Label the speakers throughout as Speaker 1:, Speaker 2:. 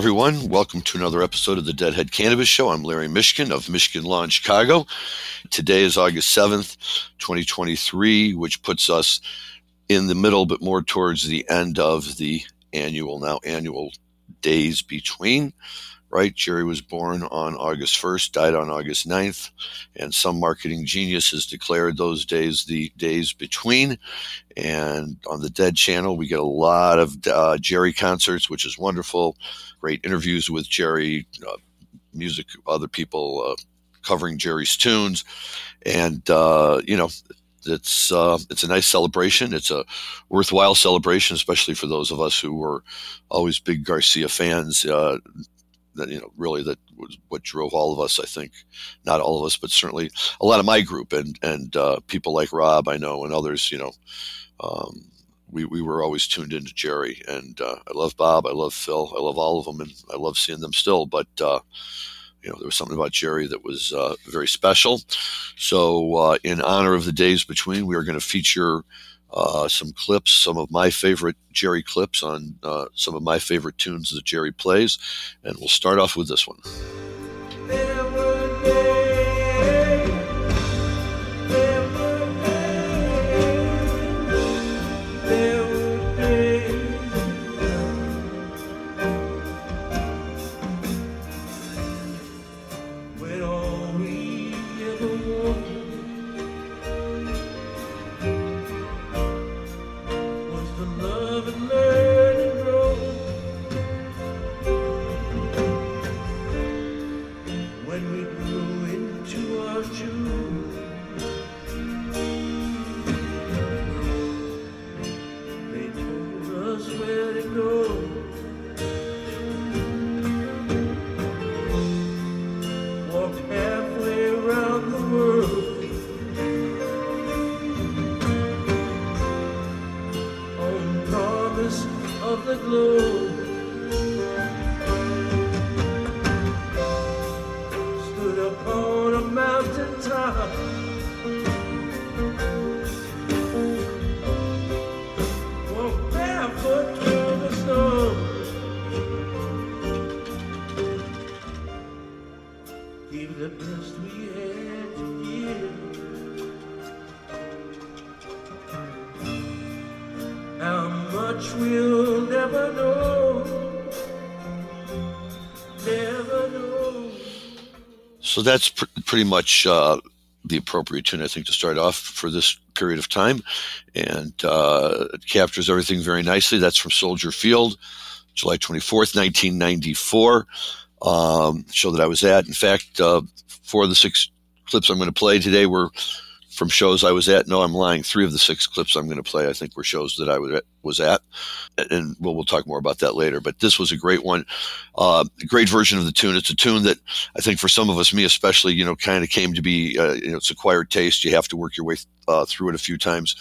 Speaker 1: Everyone. Welcome to another episode of the Deadhead Cannabis Show. I'm Larry Mishkin of Michigan Law in Chicago. Today is August 7th, 2023, which puts us in the middle, but more towards the end of the annual, now annual days between right? Jerry was born on August 1st, died on August 9th, and some marketing genius has declared those days the days between. And on the Dead channel, we get a lot of uh, Jerry concerts, which is wonderful. Great interviews with Jerry, uh, music, other people uh, covering Jerry's tunes. And, uh, you know, it's uh, it's a nice celebration. It's a worthwhile celebration, especially for those of us who were always big Garcia fans. Uh, that you know really that was what drove all of us. I think not all of us, but certainly a lot of my group and and uh, people like Rob I know and others. You know, um, we we were always tuned into Jerry and uh, I love Bob, I love Phil, I love all of them, and I love seeing them still. But uh, you know, there was something about Jerry that was uh, very special. So, uh, in honor of the days between, we are going to feature uh, some clips, some of my favorite Jerry clips on uh, some of my favorite tunes that Jerry plays. And we'll start off with this one. So that's pr- pretty much uh, the appropriate tune, I think, to start off for this period of time. And uh, it captures everything very nicely. That's from Soldier Field, July 24th, 1994, um, show that I was at. In fact, uh, four of the six clips I'm going to play today were from shows I was at. No, I'm lying. Three of the six clips I'm going to play, I think, were shows that I was at, and we'll, we'll talk more about that later. But this was a great one, uh, great version of the tune. It's a tune that I think for some of us, me especially, you know, kind of came to be, uh, you know, it's acquired taste. You have to work your way uh, through it a few times.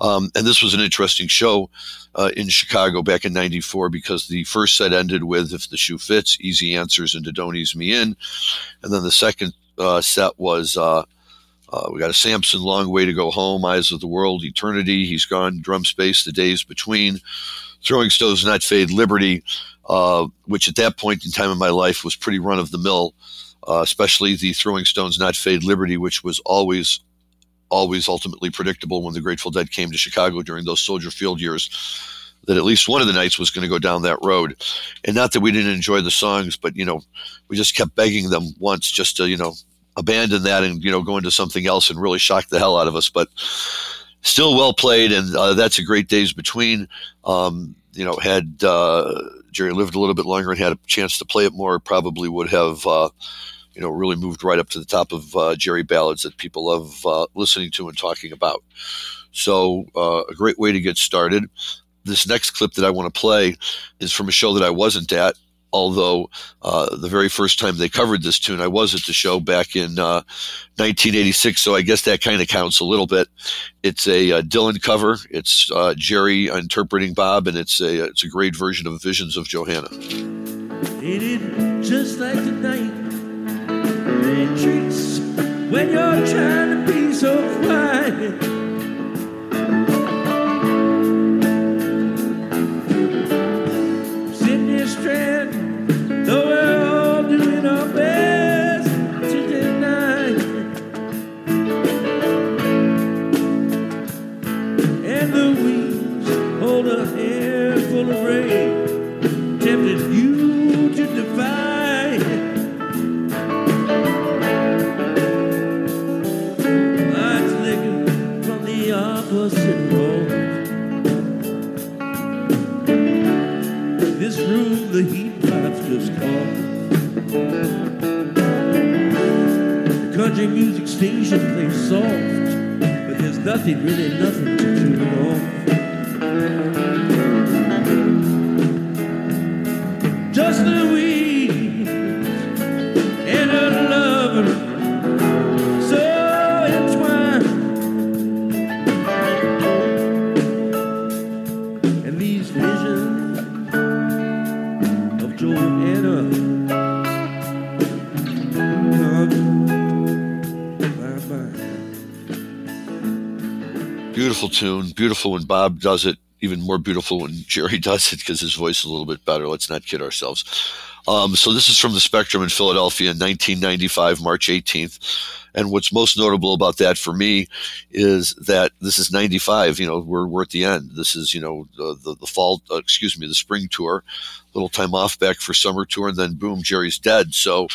Speaker 1: Um, and this was an interesting show uh, in Chicago back in '94 because the first set ended with "If the Shoe Fits," "Easy Answers," and "Don't Ease Me In," and then the second uh, set was uh, uh, we got a Samson, Long Way to Go Home, Eyes of the World, Eternity, He's Gone, Drum Space, The Days Between, Throwing Stones Not Fade, Liberty, uh, which at that point in time in my life was pretty run of the mill, uh, especially the Throwing Stones Not Fade, Liberty, which was always, always ultimately predictable when the Grateful Dead came to Chicago during those Soldier Field years. That at least one of the nights was going to go down that road, and not that we didn't enjoy the songs, but you know, we just kept begging them once just to you know abandon that and you know go into something else and really shock the hell out of us. But still well played, and uh, that's a great days between. Um, you know, had uh, Jerry lived a little bit longer and had a chance to play it more, probably would have. Uh, you know, really moved right up to the top of uh, Jerry ballads that people love uh, listening to and talking about. So, uh, a great way to get started. This next clip that I want to play is from a show that I wasn't at although uh, the very first time they covered this tune, I was at the show back in uh, 1986, so I guess that kind of counts a little bit. It's a uh, Dylan cover. It's uh, Jerry interpreting Bob, and it's a it's a great version of Visions of Johanna.
Speaker 2: It just like tonight? Retreats when you're trying to be so quiet. The heat pipes just caught. The country music station plays soft, but there's nothing, really nothing to tune it off. Just the weed
Speaker 1: Beautiful tune. Beautiful when Bob does it. Even more beautiful when Jerry does it because his voice is a little bit better. Let's not kid ourselves. Um, so this is from the Spectrum in Philadelphia in 1995, March 18th. And what's most notable about that for me is that this is 95. You know, we're, we're at the end. This is, you know, the, the, the fall, uh, excuse me, the spring tour, little time off back for summer tour, and then boom, Jerry's dead. So,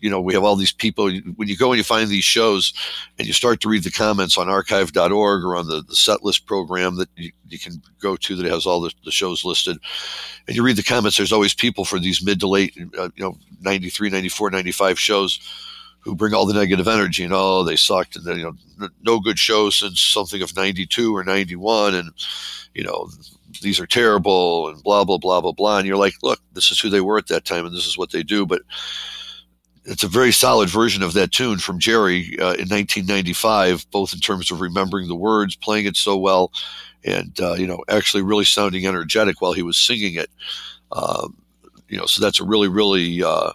Speaker 1: you know, we have all these people. When you go and you find these shows and you start to read the comments on archive.org or on the, the set list program that you, you can go to that has all the, the shows listed, and you read the comments, there's always people for these mid to late, uh, you know, 93, 94, 95 shows who bring all the negative energy and oh they sucked and then you know no good show since something of 92 or 91 and you know these are terrible and blah blah blah blah blah. And you're like look this is who they were at that time and this is what they do. But it's a very solid version of that tune from Jerry uh, in 1995 both in terms of remembering the words playing it so well and uh, you know actually really sounding energetic while he was singing it. Um, you know so that's a really really uh,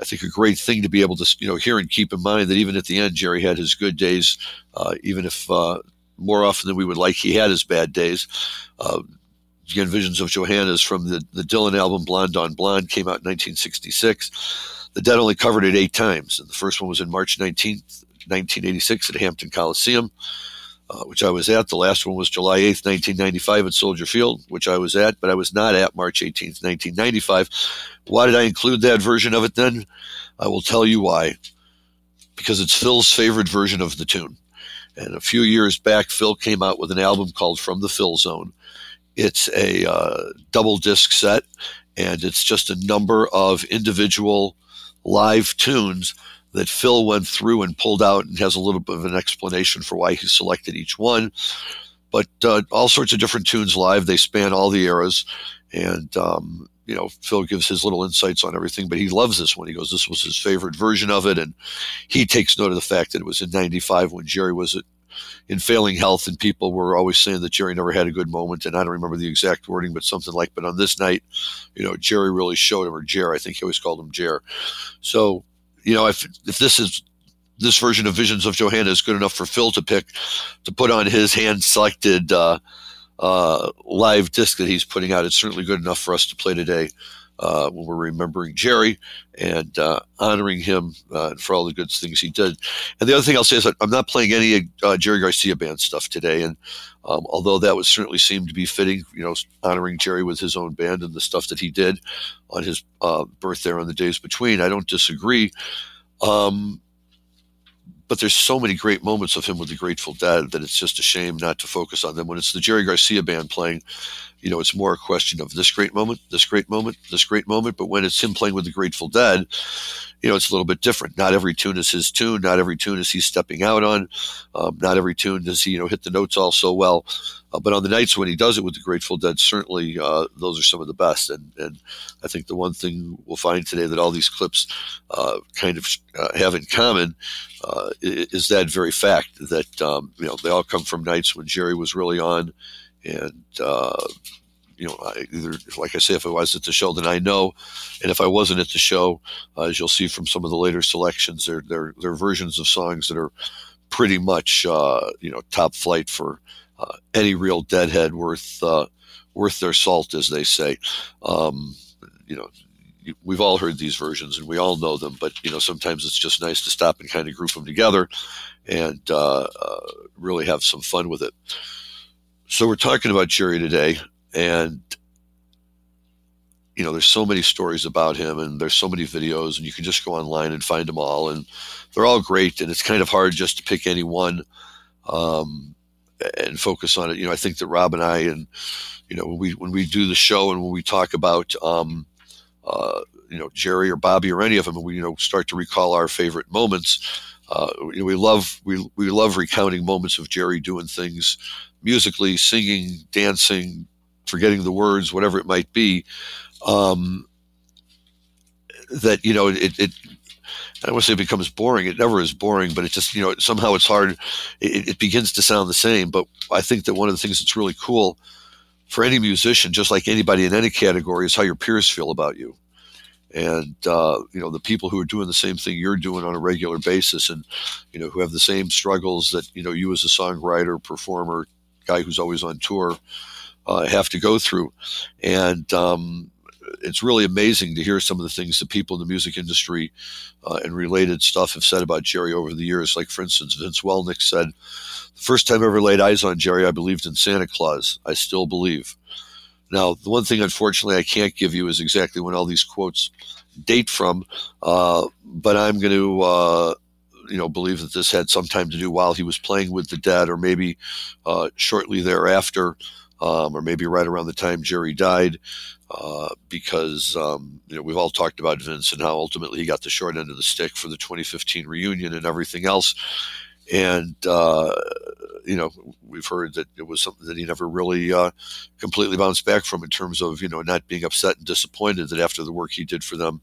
Speaker 1: I think a great thing to be able to you know hear and keep in mind that even at the end, Jerry had his good days, uh, even if uh, more often than we would like, he had his bad days. Uh, again, Visions of Johanna's from the, the Dylan album Blonde on Blonde came out in 1966. The Dead only covered it eight times, and the first one was in March 19th, 1986 at Hampton Coliseum. Uh, which I was at. The last one was July 8th, 1995 at Soldier Field, which I was at, but I was not at March 18th, 1995. Why did I include that version of it then? I will tell you why. Because it's Phil's favorite version of the tune. And a few years back, Phil came out with an album called From the Phil Zone. It's a uh, double disc set, and it's just a number of individual live tunes that Phil went through and pulled out and has a little bit of an explanation for why he selected each one. But uh, all sorts of different tunes live. They span all the eras. And, um, you know, Phil gives his little insights on everything, but he loves this one. He goes, this was his favorite version of it. And he takes note of the fact that it was in 95 when Jerry was at, in failing health and people were always saying that Jerry never had a good moment. And I don't remember the exact wording, but something like, but on this night, you know, Jerry really showed him, or Jer, I think he always called him Jer. So, you know, if if this is this version of Visions of Johanna is good enough for Phil to pick to put on his hand selected uh, uh, live disc that he's putting out, it's certainly good enough for us to play today uh, when we're remembering Jerry and uh, honoring him uh, for all the good things he did. And the other thing I'll say is I'm not playing any uh, Jerry Garcia band stuff today, and um, although that would certainly seem to be fitting, you know, honoring Jerry with his own band and the stuff that he did on his uh, birthday or on the days between, I don't disagree. Um, but there's so many great moments of him with the Grateful Dead that it's just a shame not to focus on them. When it's the Jerry Garcia band playing, you know, it's more a question of this great moment, this great moment, this great moment. But when it's him playing with the Grateful Dead, you know, it's a little bit different. Not every tune is his tune. Not every tune is he stepping out on. Um, not every tune does he, you know, hit the notes all so well. Uh, but on the nights when he does it with the Grateful Dead, certainly uh, those are some of the best. And, and I think the one thing we'll find today that all these clips uh, kind of uh, have in common uh, is that very fact that um, you know they all come from nights when Jerry was really on, and uh, you know I, either like I say, if I was at the show, then I know, and if I wasn't at the show, uh, as you'll see from some of the later selections, they're they're, they're versions of songs that are pretty much uh, you know top flight for uh, any real Deadhead worth uh, worth their salt, as they say. Um, you know, we've all heard these versions and we all know them, but you know sometimes it's just nice to stop and kind of group them together and uh, uh, really have some fun with it. So we're talking about Jerry today, and you know there's so many stories about him, and there's so many videos, and you can just go online and find them all, and they're all great, and it's kind of hard just to pick any one. Um, and focus on it. You know, I think that Rob and I, and you know, when we when we do the show and when we talk about, um, uh, you know, Jerry or Bobby or any of them, and we you know start to recall our favorite moments. Uh, we love we we love recounting moments of Jerry doing things musically, singing, dancing, forgetting the words, whatever it might be. Um, that you know it, it I don't want to say it becomes boring. It never is boring, but it just, you know, somehow it's hard. It, it, begins to sound the same. But I think that one of the things that's really cool for any musician, just like anybody in any category, is how your peers feel about you. And, uh, you know, the people who are doing the same thing you're doing on a regular basis and, you know, who have the same struggles that, you know, you as a songwriter, performer, guy who's always on tour, uh, have to go through. And, um, it's really amazing to hear some of the things that people in the music industry uh, and related stuff have said about Jerry over the years. Like, for instance, Vince Welnick said, The first time I ever laid eyes on Jerry, I believed in Santa Claus. I still believe. Now, the one thing, unfortunately, I can't give you is exactly when all these quotes date from, uh, but I'm going to. Uh, you know, believe that this had some time to do while he was playing with the Dead, or maybe uh, shortly thereafter, um, or maybe right around the time Jerry died. Uh, because um, you know we've all talked about Vince and how ultimately he got the short end of the stick for the 2015 reunion and everything else, and uh, you know we've heard that it was something that he never really uh, completely bounced back from in terms of you know not being upset and disappointed that after the work he did for them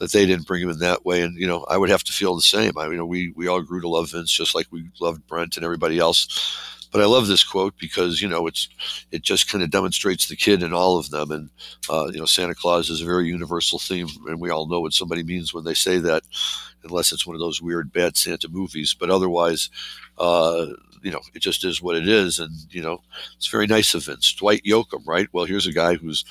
Speaker 1: that they didn't bring him in that way. And you know, I would have to feel the same. I you know, we we all grew to love Vince just like we loved Brent and everybody else. But I love this quote because you know it's it just kind of demonstrates the kid in all of them, and uh, you know Santa Claus is a very universal theme, and we all know what somebody means when they say that, unless it's one of those weird bad Santa movies. But otherwise, uh, you know, it just is what it is, and you know, it's very nice of Vince. Dwight Yoakam, right? Well, here's a guy who's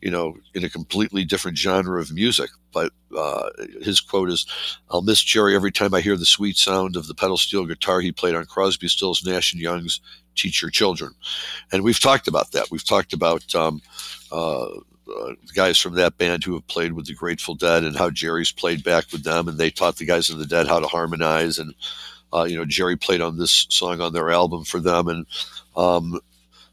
Speaker 1: you know, in a completely different genre of music. But uh, his quote is, "I'll miss Jerry every time I hear the sweet sound of the pedal steel guitar he played on Crosby, Stills, Nash and Young's Teach Your Children." And we've talked about that. We've talked about. Um, uh, uh, guys from that band who have played with the Grateful Dead and how Jerry's played back with them, and they taught the guys in the Dead how to harmonize. And uh, you know, Jerry played on this song on their album for them, and um,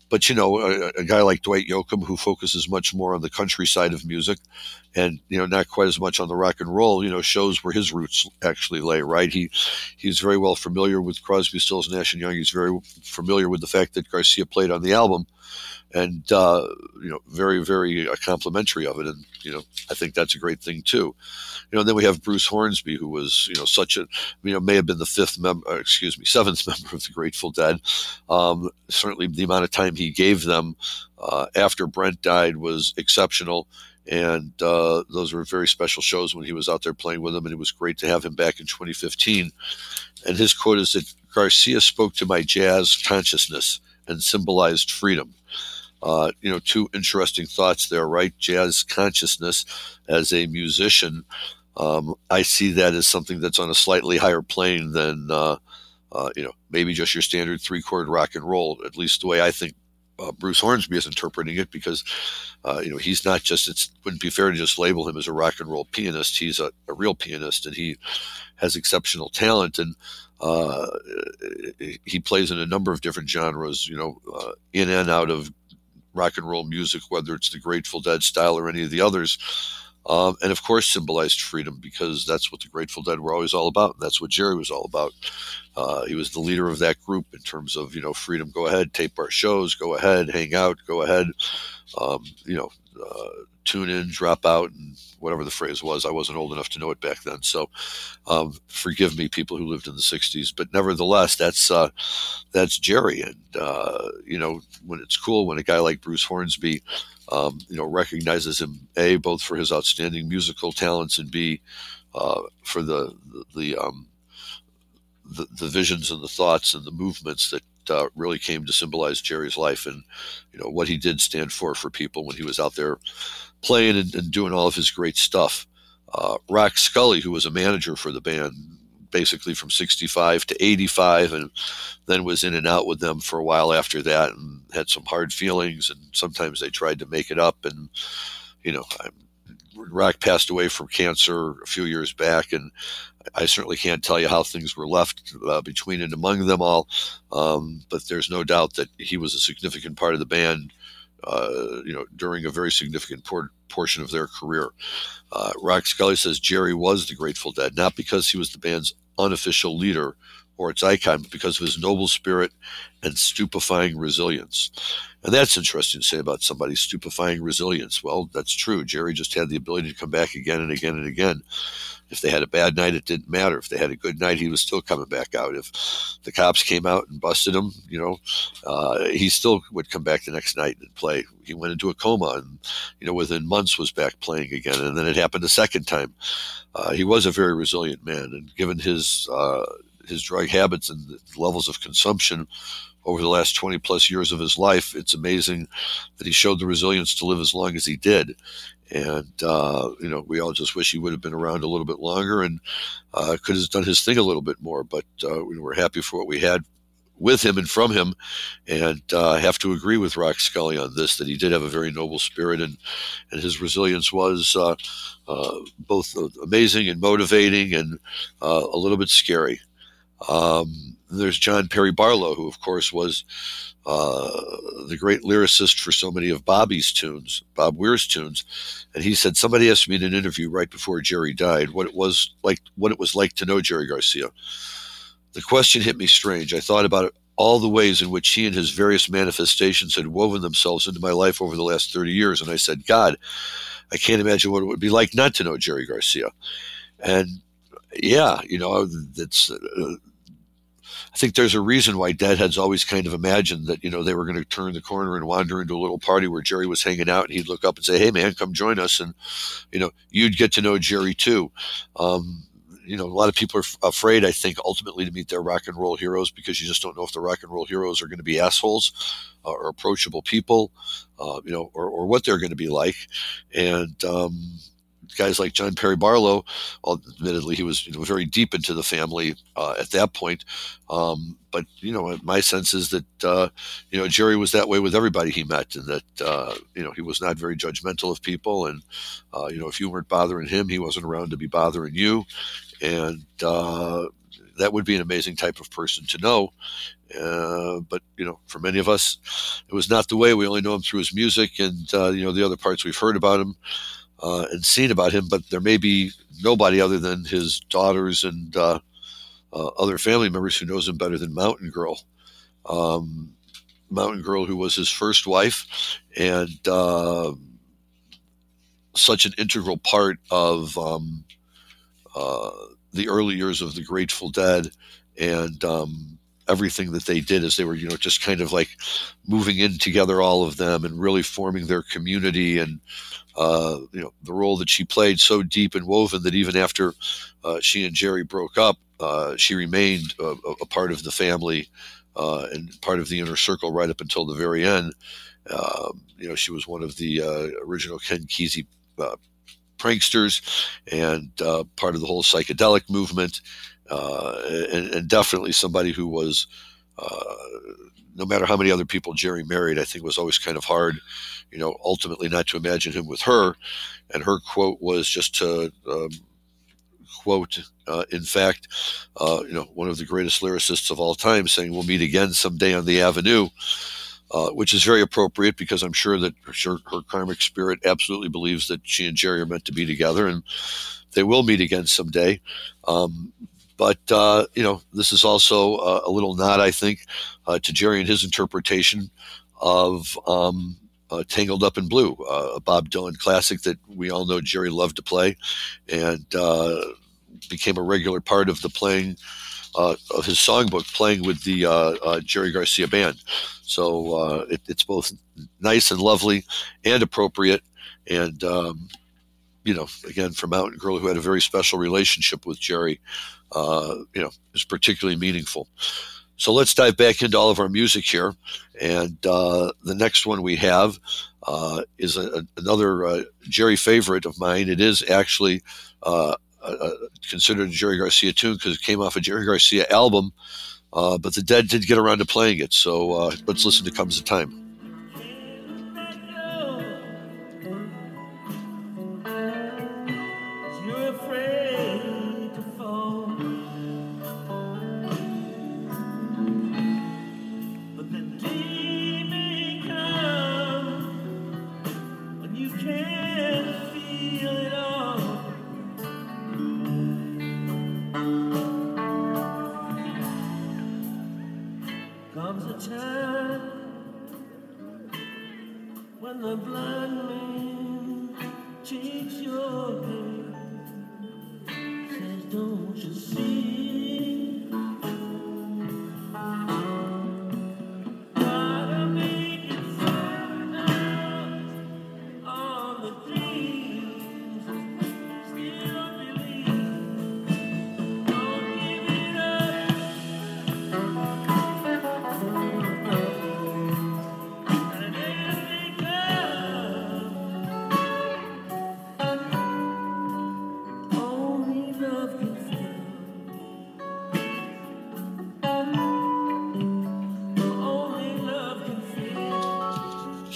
Speaker 1: but you know, a, a, guy like Dwight Yoakam who focuses much more on the country side of music, and you know, not quite as much on the rock and roll, you know, shows where his roots actually lay. Right? He he's very well familiar with Crosby, Stills, Nash and Young. He's very familiar with the fact that Garcia played on the album, and uh, you know, very very uh, complimentary of it. And you know, I think that's a great thing too. You know, and then we have Bruce Hornsby, who was you know such a you know may have been the fifth member, uh, excuse me, seventh member of the Grateful Dead. Um, certainly, the amount of time he gave them uh, after Brent died was exceptional. And uh, those were very special shows when he was out there playing with them, and it was great to have him back in 2015. And his quote is that Garcia spoke to my jazz consciousness and symbolized freedom. Uh, you know, two interesting thoughts there, right? Jazz consciousness as a musician, um, I see that as something that's on a slightly higher plane than, uh, uh, you know, maybe just your standard three chord rock and roll, at least the way I think uh, Bruce Hornsby is interpreting it, because, uh, you know, he's not just, it wouldn't be fair to just label him as a rock and roll pianist. He's a, a real pianist and he has exceptional talent. And, uh, he plays in a number of different genres, you know, uh, in and out of rock and roll music, whether it's the Grateful Dead style or any of the others. Um, and of course, symbolized freedom because that's what the Grateful Dead were always all about. That's what Jerry was all about. Uh, he was the leader of that group in terms of you know freedom. Go ahead, tape our shows. Go ahead, hang out. Go ahead. Um, you know, uh, tune in, drop out, and whatever the phrase was. I wasn't old enough to know it back then, so um, forgive me, people who lived in the '60s. But nevertheless, that's uh, that's Jerry, and uh, you know when it's cool when a guy like Bruce Hornsby, um, you know, recognizes him a both for his outstanding musical talents and b uh, for the the, the um, the, the, visions and the thoughts and the movements that uh, really came to symbolize Jerry's life and you know what he did stand for for people when he was out there playing and, and doing all of his great stuff. Uh, Rock Scully, who was a manager for the band, basically from 65 to 85 and then was in and out with them for a while after that and had some hard feelings and sometimes they tried to make it up and you know I'm Rock passed away from cancer a few years back, and I certainly can't tell you how things were left uh, between and among them all. Um, but there's no doubt that he was a significant part of the band. Uh, you know, during a very significant por- portion of their career, uh, Rock Scully says Jerry was the Grateful Dead, not because he was the band's unofficial leader or its icon, because of his noble spirit and stupefying resilience. And that's interesting to say about somebody's stupefying resilience. Well, that's true. Jerry just had the ability to come back again and again and again. If they had a bad night, it didn't matter. If they had a good night, he was still coming back out. If the cops came out and busted him, you know, uh, he still would come back the next night and play. He went into a coma and, you know, within months was back playing again. And then it happened a second time. Uh, he was a very resilient man. And given his, uh, his drug habits and the levels of consumption over the last 20 plus years of his life, it's amazing that he showed the resilience to live as long as he did. And, uh, you know, we all just wish he would have been around a little bit longer and uh, could have done his thing a little bit more. But uh, we're happy for what we had with him and from him, and uh, have to agree with Rock Scully on this that he did have a very noble spirit, and and his resilience was uh, uh, both amazing and motivating, and a little bit scary. Um, there's John Perry Barlow, who of course was uh, the great lyricist for so many of Bobby's tunes, Bob Weir's tunes, and he said somebody asked me in an interview right before Jerry died what it was like, what it was like to know Jerry Garcia. The question hit me strange. I thought about all the ways in which he and his various manifestations had woven themselves into my life over the last 30 years, and I said, God, I can't imagine what it would be like not to know Jerry Garcia. And yeah, you know, that's. Uh, I think there's a reason why Deadheads always kind of imagined that, you know, they were going to turn the corner and wander into a little party where Jerry was hanging out and he'd look up and say, Hey man, come join us. And, you know, you'd get to know Jerry too. Um, you know, a lot of people are f- afraid, I think, ultimately to meet their rock and roll heroes because you just don't know if the rock and roll heroes are going to be assholes uh, or approachable people, uh, you know, or, or what they're going to be like. And, um, guys like John Perry Barlow, admittedly, he was you know, very deep into the family uh, at that point. Um, but you know, my sense is that uh, you know Jerry was that way with everybody he met, and that uh, you know he was not very judgmental of people, and uh, you know if you weren't bothering him, he wasn't around to be bothering you, and uh, that would be an amazing type of person to know. Uh, but you know, for many of us, it was not the way. We only know him through his music, and uh, you know the other parts we've heard about him uh, and seen about him, but there may be nobody other than his daughters and uh, uh, other family members who knows him better than Mountain Girl. Um, Mountain Girl, who was his first wife, and uh, such an integral part of um, uh, the early years of the Grateful Dead, and um, everything that they did as they were, you know, just kind of like moving in together, all of them, and really forming their community and uh, you know, the role that she played so deep and woven that even after uh, she and Jerry broke up, uh, she remained a, a, part of the family uh, and part of the inner circle right up until the very end. Um, you know, she was one of the uh, original Ken Kesey uh, pranksters and part of the whole psychedelic movement, and, and, definitely somebody who was no matter how many other people Jerry married, I think was always kind of hard, you know, ultimately not to imagine him with her. And her quote was just to um, quote, uh, in fact, uh, you know, one of the greatest lyricists of all time saying, we'll meet again someday on the avenue. Uh, which is very appropriate because I'm sure that her, her karmic spirit absolutely believes that she and Jerry are meant to be together and they will meet again someday. Um, but uh, you know, this is also uh, a little nod, I think, uh, to Jerry and his interpretation of um, uh, "Tangled Up in Blue," uh, a Bob Dylan classic that we all know Jerry loved to play, and became a regular part of the playing of his songbook, playing with the Jerry Garcia band. So it, it's both nice and lovely and appropriate, and um, you know, again, for Mountain Girl, who had a very special relationship with Jerry, uh, you know, is particularly meaningful. So let's dive back into all of our music here. And uh, the next one we have uh, is a, another uh, Jerry favorite of mine. It is actually uh, considered a Jerry Garcia tune because it came off a Jerry Garcia album, uh, but the Dead did get around to playing it. So let's listen to Comes the Time.
Speaker 2: Time when the blind man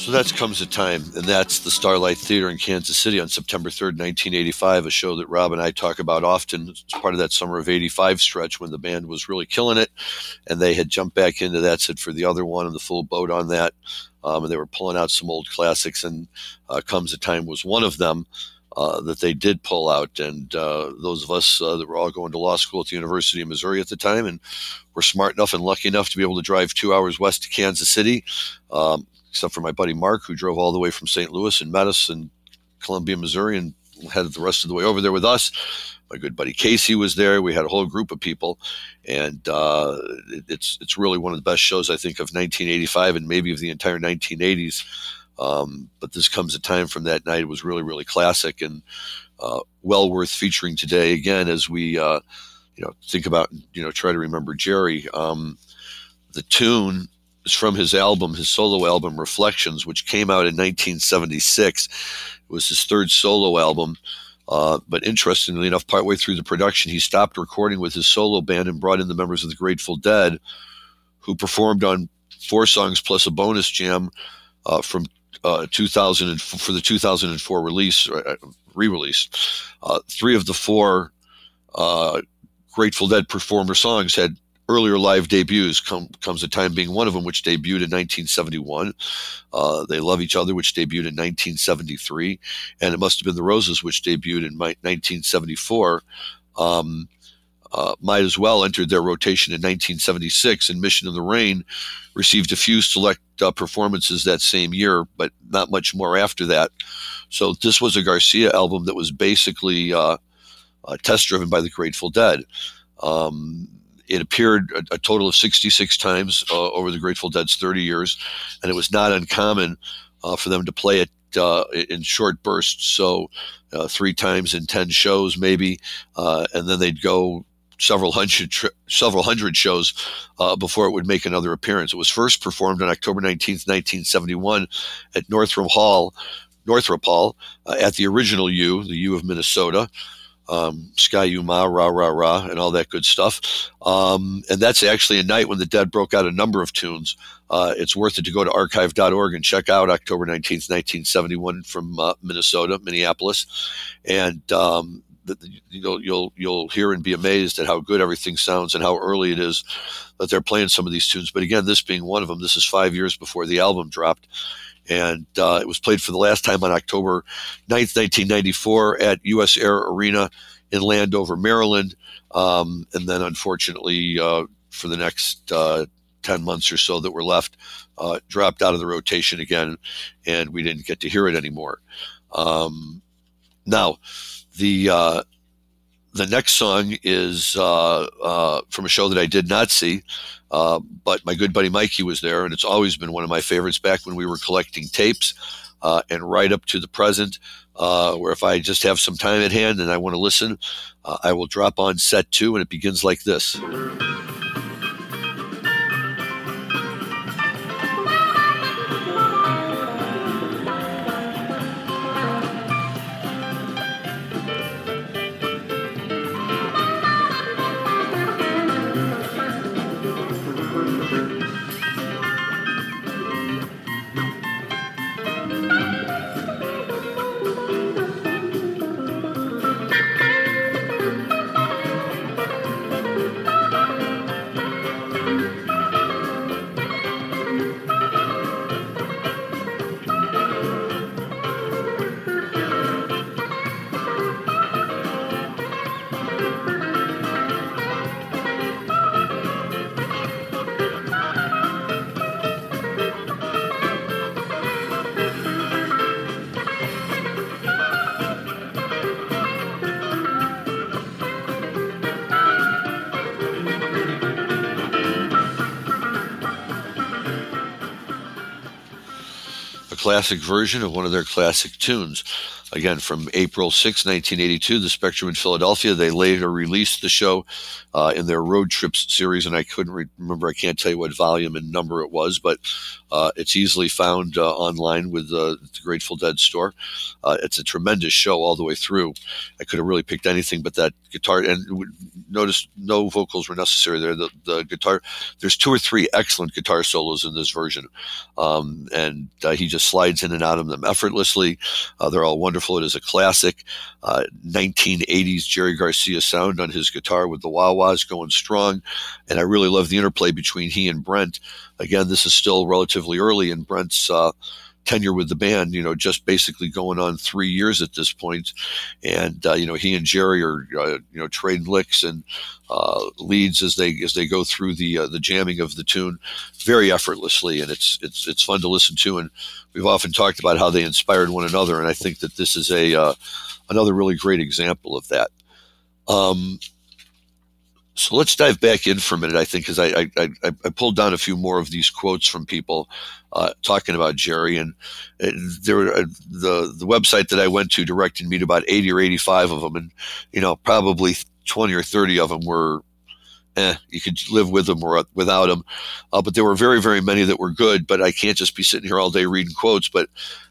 Speaker 1: So that comes a time, and that's the Starlight Theater in Kansas City on September 3rd, 1985, a show that Rob and I talk about often. It's part of that summer of 85 stretch when the band was really killing it, and they had jumped back into that, said for the other one, and the full boat on that. Um, and they were pulling out some old classics, and uh, Comes a Time was one of them. Uh, that they did pull out, and uh, those of us uh, that were all going to law school at the University of Missouri at the time, and were smart enough and lucky enough to be able to drive two hours west to Kansas City, um, except for my buddy Mark, who drove all the way from St. Louis and met us in Columbia, Missouri, and headed the rest of the way over there with us. My good buddy Casey was there. We had a whole group of people, and uh, it, it's it's really one of the best shows I think of 1985 and maybe of the entire 1980s. Um, but this comes a time from that night. It was really really classic and uh, well worth featuring today again as we uh, you know think about you know try to remember Jerry. Um, the tune is from his album, his solo album Reflections, which came out in 1976. It was his third solo album. Uh, but interestingly enough, partway through the production, he stopped recording with his solo band and brought in the members of the Grateful Dead, who performed on four songs plus a bonus jam uh, from uh, 2000 and f- for the 2004 release, uh, re-release. Uh, three of the four uh, Grateful Dead performer songs had earlier live debuts. Come, comes a time being one of them, which debuted in 1971. Uh, they love each other, which debuted in 1973, and it must have been the Roses, which debuted in mi- 1974. Um, uh, might as well entered their rotation in 1976, and Mission in the Rain received a few select uh, performances that same year, but not much more after that. So this was a Garcia album that was basically uh, uh, test driven by the Grateful Dead. Um, it appeared a, a total of 66 times uh, over the Grateful Dead's 30 years, and it was not uncommon uh, for them to play it uh, in short bursts. So uh, three times in 10 shows, maybe, uh, and then they'd go several hundred tri- several hundred shows uh, before it would make another appearance. It was first performed on October 19th, 1971 at Northrop Hall, Northrop Hall, uh, at the original U, the U of Minnesota. Um, Ski-U-Mah, Ra Ra Ra, and all that good stuff. Um, and that's actually a night when the Dead broke out a number of tunes. Uh, it's worth it to go to archive.org and check out October 19th, 1971 from uh, Minnesota, Minneapolis. And um, you'll you'll you'll hear and be amazed at how good everything sounds and how early it is that they're playing some of these tunes. But again, this being one of them, this is five years before the album dropped, and uh, it was played for the last time on October 9th, 1994, at U.S. Air Arena in Landover, Maryland, um, and then unfortunately uh, for the next uh, 10 months or so that were left, uh, dropped out of the rotation again, and we didn't get to hear it anymore. Um, now, the uh, the next song is uh, uh, from a show that I did not see, uh, but my good buddy Mikey was there, and it's always been one of my favorites back when we were collecting tapes, uh, and right up to the present, uh, where if I just have some time at hand and I want to listen, uh, I will drop on set two, and it begins like this. Classic version of one of their classic tunes. Again, from April 6, 1982, the Spectrum in Philadelphia. They later released the show uh, in their road trips series, and I couldn't re- remember, I can't tell you what volume and number it was, but uh, it's easily found uh, online with the Grateful Dead store. Uh, it's a tremendous show all the way through. I could have really picked anything but that guitar, and notice no vocals were necessary there. The, the guitar, there's two or three excellent guitar solos in this version, um, and uh, he just slides in and out of them effortlessly. Uh, they're all wonderful. It is a classic 1980s Jerry Garcia sound on his guitar with the wah wahs going strong, and I really love the interplay between he and Brent. Again, this is still relatively early in Brent's uh, tenure with the band, you know, just basically going on three years at this point. And, uh, you know, he and Jerry are, uh, you know, trading licks and uh, leads as they as they go through the uh, the jamming of the tune very effortlessly. And it's, it's, it's fun to listen to. And we've often talked about how they inspired one another. And I think that this is a uh, another really great example of that. Um, so let's dive back in for a minute, I think, because I, I, I, pulled down a few more of these quotes from people uh, talking about Jerry. And there uh, the, the website that I went to directed me to about 80 or 85 of them. And, you know, probably 20 or 30 of them were, eh, you could live with them or without them. Uh, but there were very, very many that were good. But I can't just be sitting here all day reading quotes. But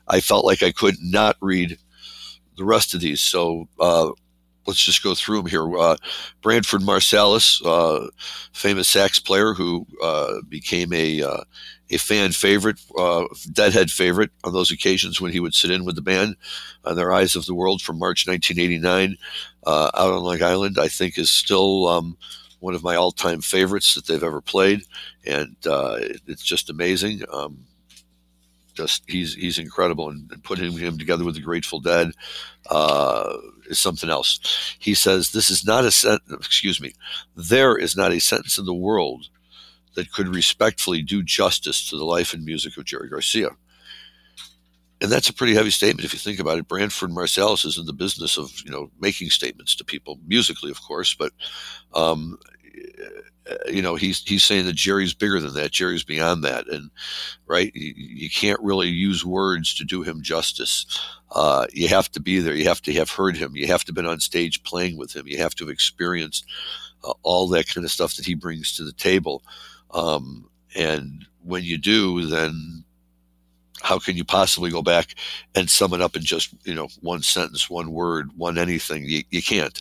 Speaker 1: I felt like I could not read the rest of these. So, uh, let's just go through them here. Uh, Branford Marsalis, uh, famous sax player who uh, became a uh, a fan favorite, uh, Deadhead favorite on those occasions when he would sit in with the band on their Eyes of the World from March 1989 uh, out on Long Island. I think is still um, one of my all time favorites that they've ever played, and it's just amazing. Um, just he's he's incredible, and, and, putting him together with the Grateful Dead uh, is something else. He says this is not a sentence. Excuse me, there is not a sentence in the world that could respectfully do justice to the life and music of Jerry Garcia. And that's a pretty heavy statement if you think about it. Branford Marsalis is in the business of you know making statements to people musically, of course, but um, you know, he's he's saying that Jerry's bigger than that. Jerry's beyond that, and right, you, you can't really use words to do him justice. Uh, you have to be there. You have to have heard him. You have to have been on stage playing with him. You have to have experienced uh, all that kind of stuff that he brings to the table. Um, and when you do, then how can you possibly go back and sum it up in just you know one sentence, one word, one anything? You, you can't.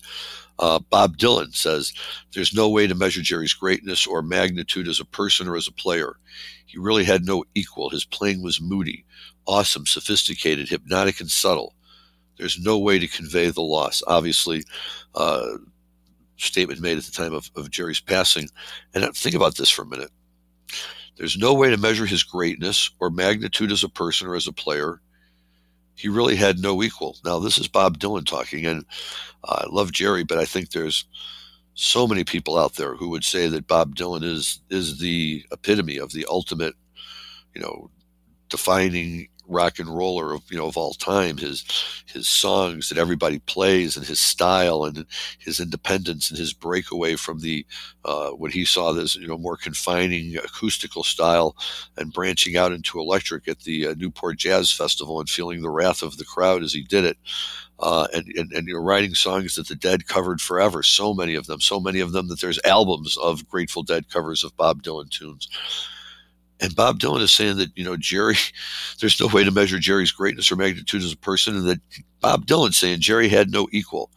Speaker 1: Uh, Bob Dylan says, There's no way to measure Jerry's greatness or magnitude as a person or as a player. He really had no equal. His playing was moody, awesome, sophisticated, hypnotic, and subtle. There's no way to convey the loss. Obviously, uh, statement made at the time of, of Jerry's passing. And think about this for a minute. There's no way to measure his greatness or magnitude as a person or as a player he really had no equal. Now, this is Bob Dylan talking, and I love Jerry, but I think there's so many people out there who would say that Bob Dylan is is the epitome of the ultimate, you know, defining rock and roller of you know of all time. His his songs that everybody plays and his style and his independence and his breakaway from the uh, what he saw this you know more confining acoustical style and branching out into electric at the uh, Newport Jazz Festival and feeling the wrath of the crowd as he did it. Uh, and, and, and you're writing songs that the Dead covered forever. So many of them, so many of them that there's albums of Grateful Dead covers of Bob Dylan tunes. And Bob Dylan is saying that, you know, Jerry, there's no way to measure Jerry's greatness or magnitude as a person, and that Bob Dylan saying Jerry had no equal.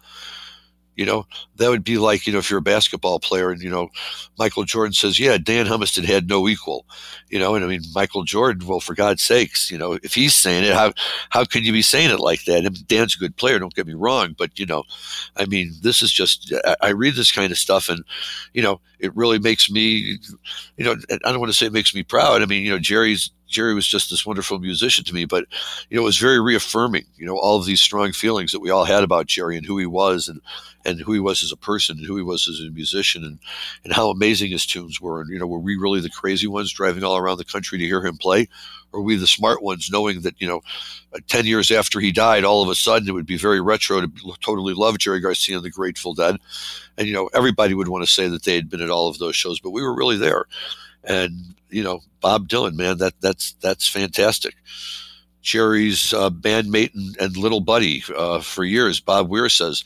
Speaker 1: You know, that would be like, you know, if you're a basketball player and, you know, Michael Jordan says, yeah, Dan Humiston had no equal, you know, and I mean, Michael Jordan, well, for God's sakes, you know, if he's saying it, how, how can you be saying it like that? And Dan's a good player, don't get me wrong, but, you know, I mean, this is just, I, I read this kind of stuff and, you know, it really makes me, you know, I don't want to say it makes me proud. I mean, you know, Jerry's, Jerry was just this wonderful musician to me, but you know, it was very reaffirming. You know, all of these strong feelings that we all had about Jerry and who he was, and and who he was as a person, and who he was as a musician, and and how amazing his tunes were. And you know, were we really the crazy ones driving all around the country to hear him play, or were we the smart ones, knowing that you know, uh, ten years after he died, all of a sudden it would be very retro to totally love Jerry Garcia and the Grateful Dead, and you know, everybody would want to say that they had been at all of those shows, but we were really there and you know Bob Dylan, man, that that's that's fantastic. Jerry's uh, bandmate and, and, little buddy uh, for years. Bob Weir says,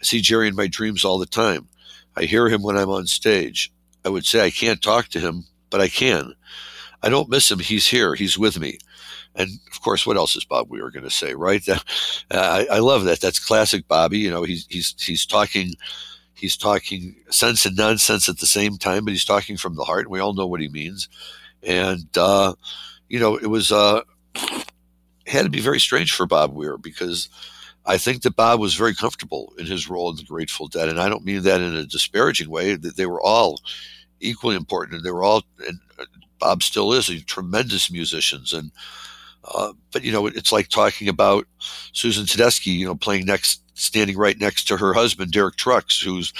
Speaker 1: I see Jerry in my dreams all the time. I hear him when I'm on stage. I would say I can't talk to him, but I can. I don't miss him. He's here. He's with me. And of course, what else is Bob Weir going to say, right? I, I, love that. That's classic Bobby. You know, he's he's he's talking, he's talking sense and nonsense at the same time, but he's talking from the heart. And we all know what he means. And uh, you know, it was uh, had to be very strange for Bob Weir because I think that Bob was very comfortable in his role in the Grateful Dead, and I don't mean that in a disparaging way. That they were all equally important, and they were all. And uh, Bob still is a tremendous musicians, and uh, but you know, it's like talking about Susan Tedeschi, you know, playing next, standing right next to her husband Derek Trucks, who's,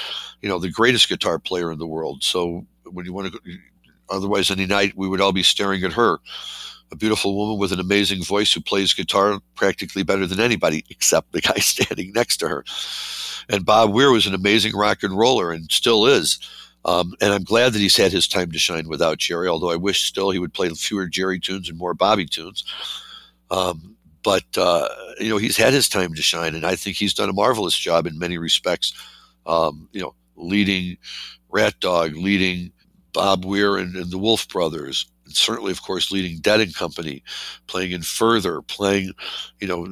Speaker 1: you know, the greatest guitar player in the world. So when you want to, otherwise any night we would all be staring at her, a beautiful woman with an amazing voice who plays guitar practically better than anybody except the guy standing next to her. And Bob Weir was an amazing rock and roller and still is. Um, and I'm glad that he's had his time to shine without Jerry, although I wish still he would play fewer Jerry tunes and more Bobby tunes. Um, but, uh, you know, he's had his time to shine, and I think he's done a marvelous job in many respects, um, you know, leading Rat Dog, leading Bob Weir and, and the Wolf Brothers, and certainly, of course, leading Dead and Company, playing in Furthur, playing, you know,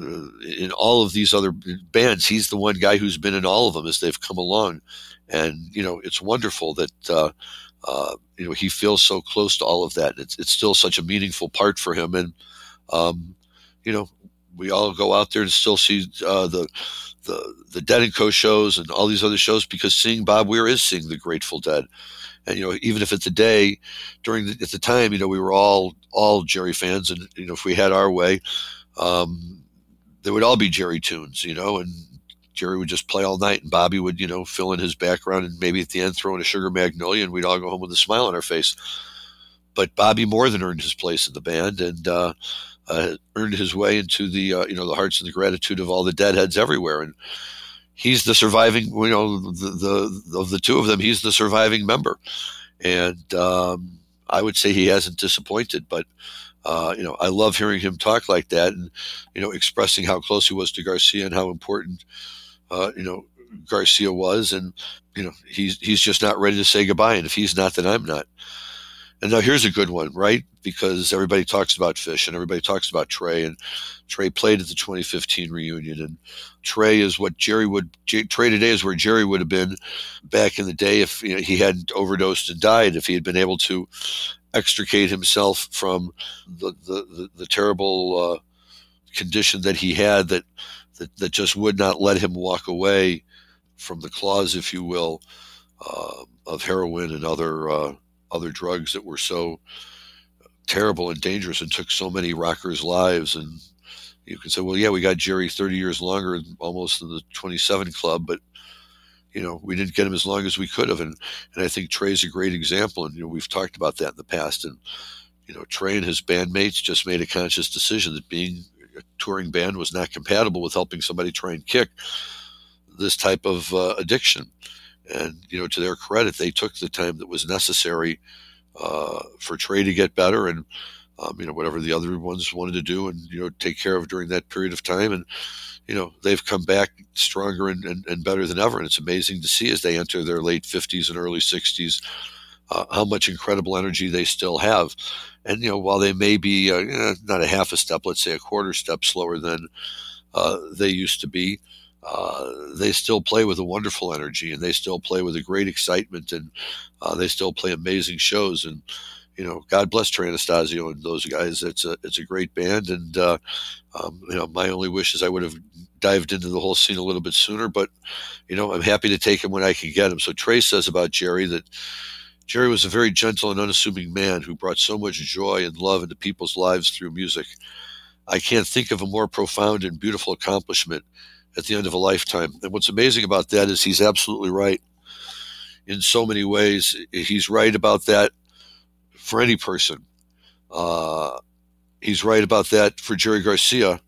Speaker 1: in all of these other bands. He's the one guy who's been in all of them as they've come along and you know it's wonderful that uh, uh, you know he feels so close to all of that. It's it's still such a meaningful part for him, and um, you know we all go out there and still see uh, the the the Dead and Co shows and all these other shows because seeing Bob Weir is seeing the Grateful Dead. And you know, even if it's a day during the, at the time, you know, we were all all Jerry fans, and you know, if we had our way, um, there would all be Jerry tunes, you know, and Jerry would just play all night, and Bobby would, you know, fill in his background, and maybe at the end throw in a sugar magnolia, and we'd all go home with a smile on our face. But Bobby more than earned his place in the band, and uh, uh, earned his way into the, uh, you know, the hearts and the gratitude of all the deadheads everywhere. And he's the surviving, you know, the, the of the two of them, he's the surviving member, and um, I would say he hasn't disappointed, but. Uh, you know, I love hearing him talk like that, and you know, expressing how close he was to Garcia and how important uh, you know, Garcia was, and you know, he's he's just not ready to say goodbye. And if he's not, then I'm not. And now here's a good one, right? Because everybody talks about Phish and everybody talks about Trey, and Trey played at the 2015 reunion, and Trey is what Jerry would. Trey today is where Jerry would have been back in the day if you know, he hadn't overdosed and died. If he had been able to extricate himself from the the, the, the terrible uh, condition that he had that that, that just would not let him walk away from the claws, if you will, uh, of heroin and other uh, other drugs that were so terrible and dangerous and took so many rockers' lives. And you can say, well, yeah, we got Jerry 30 years longer, almost in the 27 club, but you know, we didn't get him as long as we could have. And, and I think Trey's a great example. And, you know, we've talked about that in the past. And, you know, Trey and his bandmates just made a conscious decision that being a touring band was not compatible with helping somebody try and kick this type of uh, addiction. And you know, to their credit, they took the time that was necessary uh, for Trey to get better, and um, you know whatever the other ones wanted to do, and you know take care of during that period of time. And you know they've come back stronger and, and, and better than ever. And it's amazing to see as they enter their late 50s and early 60s uh, how much incredible energy they still have. And you know, while they may be uh, not a half a step, let's say a quarter step slower than uh, they used to be, uh, they still play with a wonderful energy, and they still play with a great excitement, and uh, they still play amazing shows. And you know, God bless Anastasio and those guys. It's a it's a great band, and uh, um, you know, my only wish is I would have dived into the whole scene a little bit sooner. But you know, I'm happy to take him when I can get him. So Trey says about Jerry that Jerry was a very gentle and unassuming man who brought so much joy and love into people's lives through music. I can't think of a more profound and beautiful accomplishment at the end of a lifetime. And what's amazing about that is he's absolutely right in so many ways. He's right about that for any person. Uh, he's right about that for Jerry Garcia.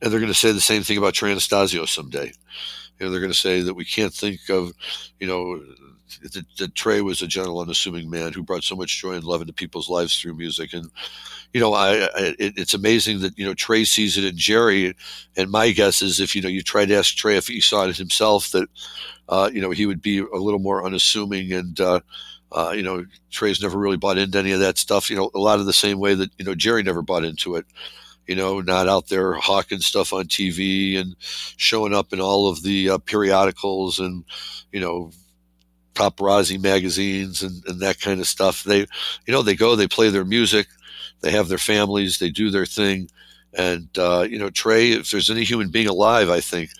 Speaker 1: And they're going to say the same thing about Trey Anastasio someday. you know, they're going to say that we can't think of, you know, that, that Trey was a gentle, unassuming man who brought so much joy and love into people's lives through music. And, you know, I, I it, it's amazing that, you know, Trey sees it in Jerry. And my guess is if, you know, you try to ask Trey if he saw it himself, that, uh, you know, he would be a little more unassuming and, uh, uh, you know, Trey's never really bought into any of that stuff. You know, a lot of the same way that you know Jerry never bought into it. You know, not out there hawking stuff on TV and showing up in all of the uh, periodicals and you know paparazzi magazines and, and that kind of stuff. They, you know, they go, they play their music, they have their families, they do their thing, and uh, you know, Trey, if there's any human being alive, I think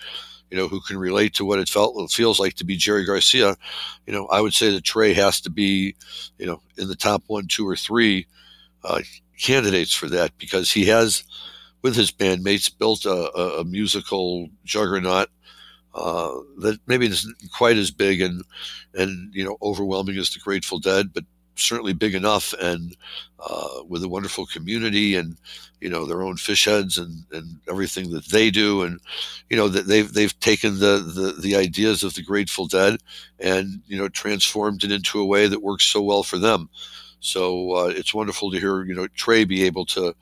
Speaker 1: you know, who can relate to what it felt it feels like to be Jerry Garcia, you know, I would say that Trey has to be, you know, in the top one, two, or three uh, candidates for that because he has, with his bandmates, built a, a musical juggernaut uh, that maybe isn't quite as big and and you know overwhelming as the Grateful Dead, but certainly big enough and uh, with a wonderful community and you know their own Phish heads and, and everything that they do and you know that they've they've taken the, the the ideas of the Grateful Dead and you know transformed it into a way that works so well for them. So uh, it's wonderful to hear you know Trey be able to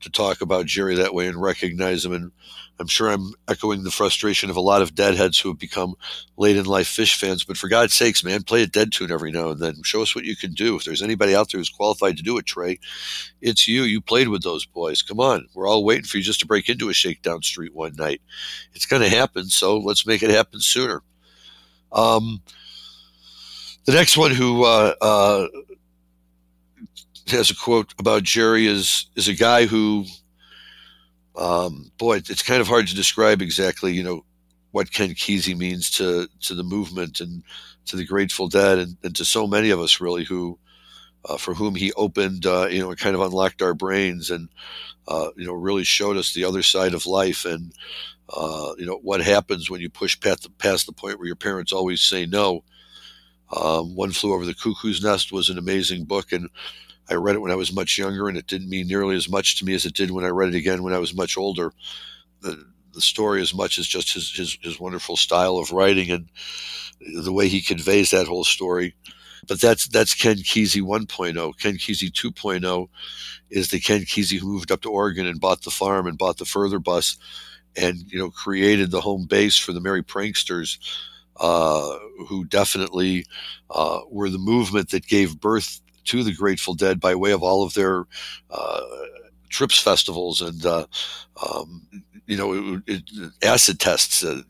Speaker 1: to talk about Jerry that way and recognize him and I'm sure I'm echoing the frustration of a lot of deadheads who have become late in life Phish fans. But for God's sakes, man, play a dead tune every now and then. Show us what you can do. If there's anybody out there who's qualified to do it, Trey, it's you. You played with those boys. Come on. We're all waiting for you just to break into a shakedown street one night. It's going to happen. So let's make it happen sooner. Um, the next one who uh, uh, has a quote about Jerry is is a guy who um, boy, it's kind of hard to describe exactly, you know, what Ken Kesey means to to the movement and to the Grateful Dead and, and to so many of us really who uh, for whom he opened, uh, you know, kind of unlocked our brains and uh, you know really showed us the other side of life and uh, you know what happens when you push past the, past the point where your parents always say no. Um, One flew over the cuckoo's nest was an amazing book and I read it when I was much younger, and it didn't mean nearly as much to me as it did when I read it again when I was much older. The, the story, as much as just his, his, his wonderful style of writing and the way he conveys that whole story. But that's that's Ken Kesey 1.0. Ken Kesey 2.0 is the Ken Kesey who moved up to Oregon and bought the farm and bought the Furthur bus, and you know created the home base for the Merry Pranksters, uh, who definitely uh, were the movement that gave birth to the Grateful Dead by way of all of their uh, trips festivals and uh, um, you know it, it, acid tests. Uh,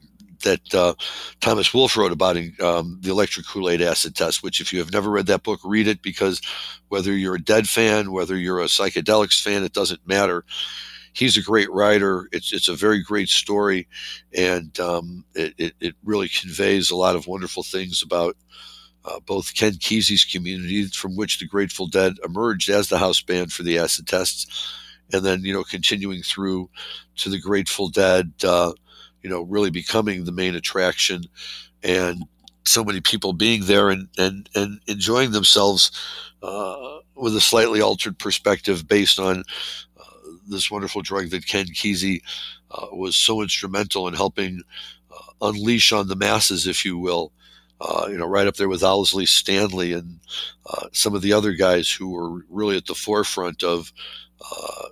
Speaker 1: that uh, Thomas Wolfe wrote about in um, the Electric Kool Aid Acid Test, which, if you have never read that book, read it because whether you're a Dead fan, whether you're a psychedelics fan, it doesn't matter. He's a great writer. It's it's a very great story, and um, it, it, it really conveys a lot of wonderful things about uh, both Ken Kesey's community, from which the Grateful Dead emerged as the house band for the acid tests, and then you know continuing through to the Grateful Dead, uh, you know, really becoming the main attraction, and so many people being there and and and enjoying themselves uh, with a slightly altered perspective based on uh, this wonderful drug that Ken Kesey uh, was so instrumental in helping uh, unleash on the masses, if you will uh, you know, right up there with Owsley Stanley and uh, some of the other guys who were really at the forefront of uh,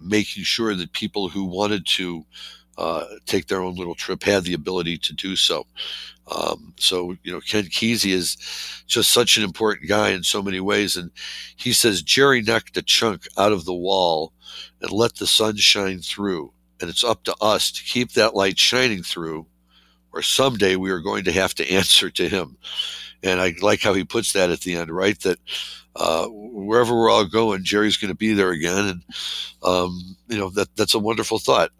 Speaker 1: making sure that people who wanted to uh, take their own little trip had the ability to do so. Um, so, you know, Ken Kesey is just such an important guy in so many ways. And he says, Jerry knocked a chunk out of the wall and let the sun shine through. And it's up to us to keep that light shining through or someday we are going to have to answer to him. And I like how he puts that at the end, right? That uh, wherever we're all going, Jerry's going to be there again, and um, you know that that's a wonderful thought.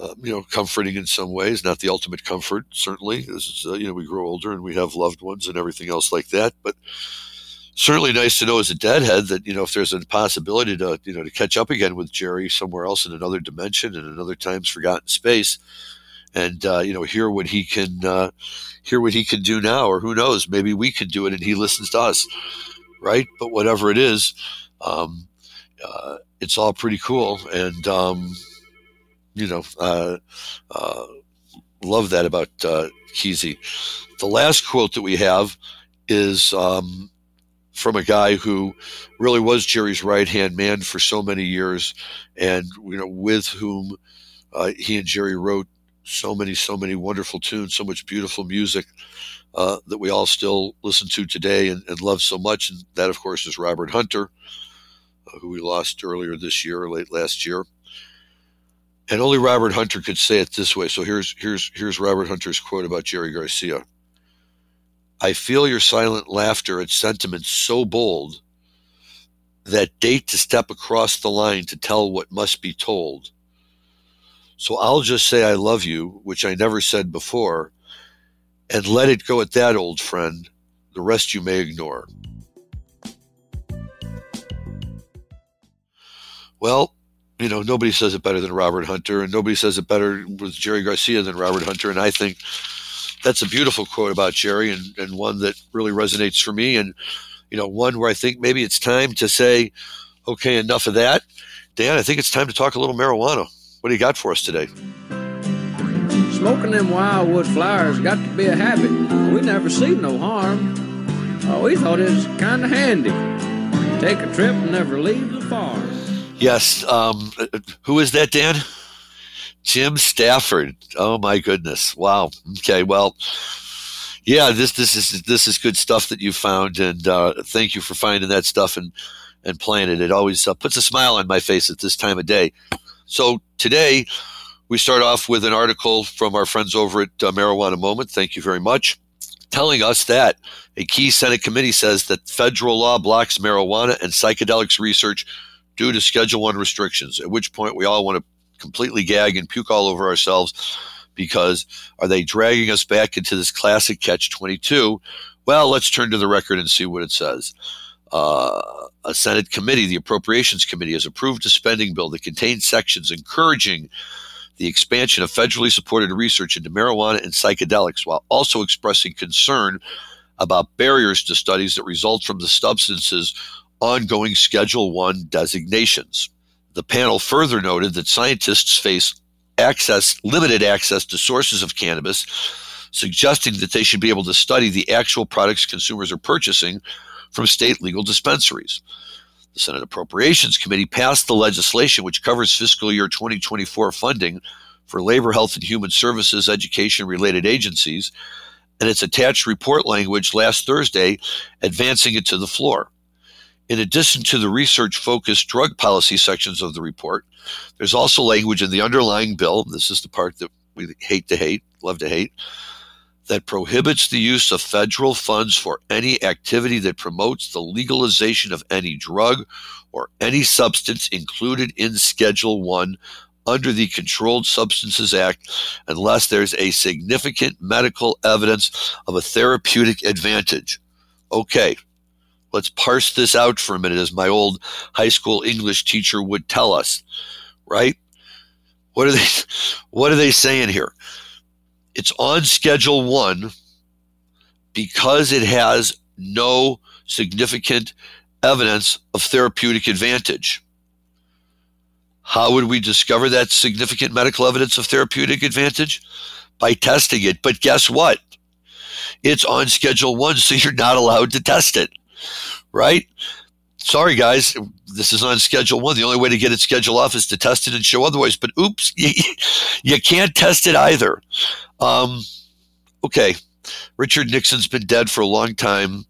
Speaker 1: Uh, you know, comforting in some ways, not the ultimate comfort, certainly. This is, uh, you know, we grow older and we have loved ones and everything else like that. But certainly nice to know as a deadhead that you know if there's a possibility to you know to catch up again with Jerry somewhere else in another dimension in another time's forgotten space and uh, you know hear what he can uh, hear what he can do now, or who knows, maybe we can do it and he listens to us, right? But whatever it is, um, uh, it's all pretty cool, and um, you know, uh, uh, love that about uh, Kesey. The last quote that we have is um, from a guy who really was Jerry's right hand man for so many years, and you know with whom uh, he and Jerry wrote so many, so many wonderful tunes, so much beautiful music uh, that we all still listen to today and, and, love so much. And that, of course, is Robert Hunter, uh, who we lost earlier this year, late last year. And only Robert Hunter could say it this way. So here's here's here's Robert Hunter's quote about Jerry Garcia. I feel your silent laughter at sentiments so bold that date to step across the line to tell what must be told. So I'll just say I love you, which I never said before, and let it go at that, old friend. The rest you may ignore. Well, you know, nobody says it better than Robert Hunter, and nobody says it better with Jerry Garcia than Robert Hunter. And I think that's a beautiful quote about Jerry and, and one that really resonates for me. And, you know, one where I think maybe it's time to say, okay, enough of that. Dan, I think it's time to talk a little marijuana. What do you got for us today?
Speaker 3: Smoking them wildwood flowers got to be a habit. We never see no harm. Oh, we thought it was kind of handy. Take a trip and never leave the farm.
Speaker 1: Yes. Um, who is that, Dan? Jim Stafford. Oh my goodness! Wow. Okay. Well, yeah. This this is this is good stuff that you found, and uh, thank you for finding that stuff and and playing it. It always uh, puts a smile on my face at this time of day. So today we start off with an article from our friends over at uh, Marijuana Moment. Thank you very much. Telling us that a key Senate committee says that federal law blocks marijuana and psychedelics research due to Schedule One restrictions. At which point we all want to completely gag and puke all over ourselves because are they dragging us back into this classic catch 22? Well, let's turn to the record and see what it says. Uh, a Senate committee, the Appropriations Committee, has approved a spending bill that contains sections encouraging the expansion of federally supported research into marijuana and psychedelics while also expressing concern about barriers to studies that result from the substance's ongoing Schedule 1 designations. The panel further noted that scientists face access, limited access to sources of cannabis, suggesting that they should be able to study the actual products consumers are purchasing from state legal dispensaries. The Senate Appropriations Committee passed the legislation which covers fiscal year 2024 funding for labor, health, and human services, education related agencies, and its attached report language last Thursday, advancing it to the floor. In addition to the research focused drug policy sections of the report, there's also language in the underlying bill. This is the part that we hate to hate, love to hate, that prohibits the use of federal funds for any activity that promotes the legalization of any drug or any substance included in Schedule 1 under the Controlled Substances Act unless there's a significant medical evidence of a therapeutic advantage. Okay, Let's parse this out for a minute, as my old high school English teacher would tell us, right? What are they what are they saying here? It's on schedule one because it has no significant evidence of therapeutic advantage. How would we discover that significant medical evidence of therapeutic advantage? By testing it. But guess what? It's on schedule one, so you're not allowed to test it right? Sorry, guys, this is on schedule one. The only way to get it scheduled off is to test it and show otherwise. But oops, you, you can't test it either. Um, okay, Richard Nixon's been dead for a long time.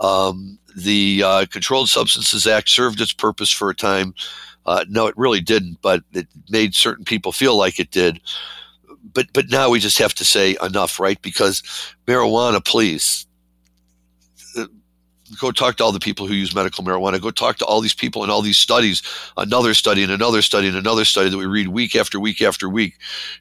Speaker 1: Um, the uh, Controlled Substances Act served its purpose for a time. Uh, no, it really didn't, but it made certain people feel like it did. But but now we just have to say enough, right? Because marijuana, please, go talk to all the people who use medical marijuana. Go talk to all these people and all these studies, another study and another study and another study that we read week after week after week.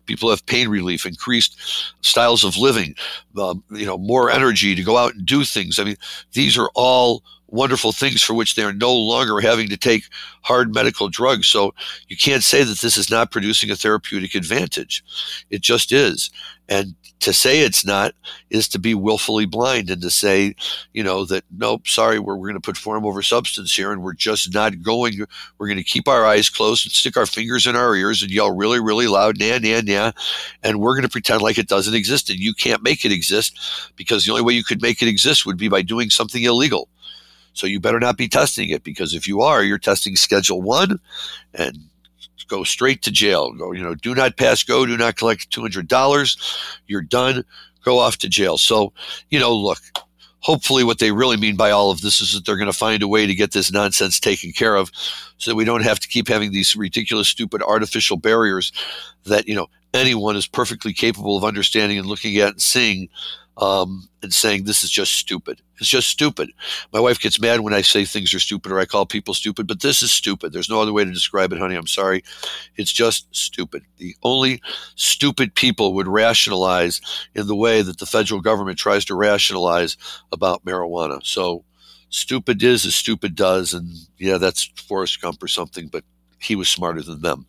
Speaker 1: People have pain relief, increased styles of living, um, you know, more energy to go out and do things. I mean, these are all wonderful things for which they are no longer having to take hard medical drugs. So you can't say that this is not producing a therapeutic advantage. It just is. And to say it's not is to be willfully blind and to say, you know, that nope, sorry, we're, we're going to put form over substance here and we're just not going. We're going to keep our eyes closed and stick our fingers in our ears and yell really, really loud, nah, nah, nah. And we're going to pretend like it doesn't exist. And you can't make it exist because the only way you could make it exist would be by doing something illegal. So you better not be testing it because if you are, you're testing Schedule One, and go straight to jail. Go, you know, do not pass go, do not collect two hundred dollars. You're done. Go off to jail. So, you know, look. Hopefully, what they really mean by all of this is that they're going to find a way to get this nonsense taken care of, so that we don't have to keep having these ridiculous, stupid, artificial barriers that you know anyone is perfectly capable of understanding and looking at and seeing um, and saying this is just stupid. It's just stupid. My wife gets mad when I say things are stupid or I call people stupid, but this is stupid. There's no other way to describe it, honey. I'm sorry. It's just stupid. The only stupid people would rationalize in the way that the federal government tries to rationalize about marijuana. So stupid is as stupid does, and yeah, that's Forrest Gump or something, but he was smarter than them.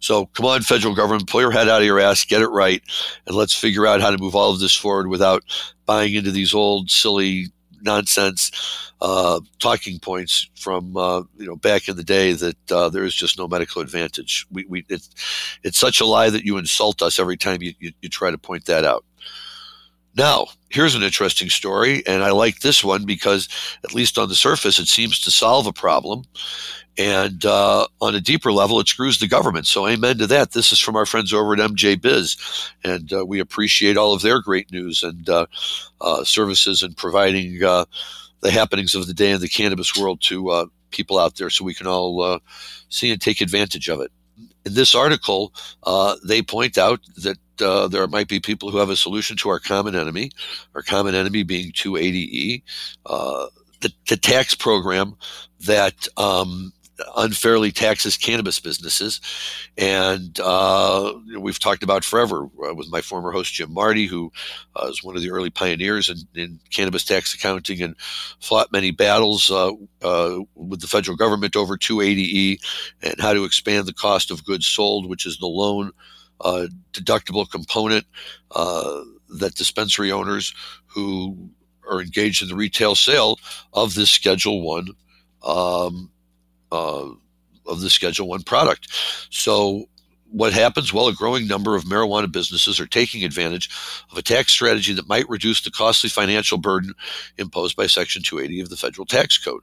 Speaker 1: So come on, federal government, pull your head out of your ass, get it right, and let's figure out how to move all of this forward without buying into these old, silly, nonsense uh, talking points from uh, you know back in the day that uh, there is just no medical advantage. We, we it's, it's such a lie that you insult us every time you, you, you try to point that out. Now, here's an interesting story, and I like this one because, at least on the surface, it seems to solve a problem. And uh, on a deeper level, it screws the government. So, amen to that. This is from our friends over at MJ Biz. And uh, we appreciate all of their great news and uh, uh services and providing uh, the happenings of the day in the cannabis world to uh, people out there so we can all see and take advantage of it. In this article, they point out that uh, there might be people who have a solution to our common enemy, our common enemy being 280E, uh, the, the, tax program that um, unfairly taxes cannabis businesses. And uh, we've talked about forever uh, with my former host, Jim Marty, who uh, was one of the early pioneers in, in, cannabis tax accounting and fought many battles uh, uh, with the federal government over 280E and how to expand the cost of goods sold, which is the loan uh, deductible component that dispensary owners who are engaged in the retail sale of this Schedule One um, uh, of the Schedule One product. So what happens? Well, a growing number of marijuana businesses are taking advantage of a tax strategy that might reduce the costly financial burden imposed by Section 280 of the federal tax code.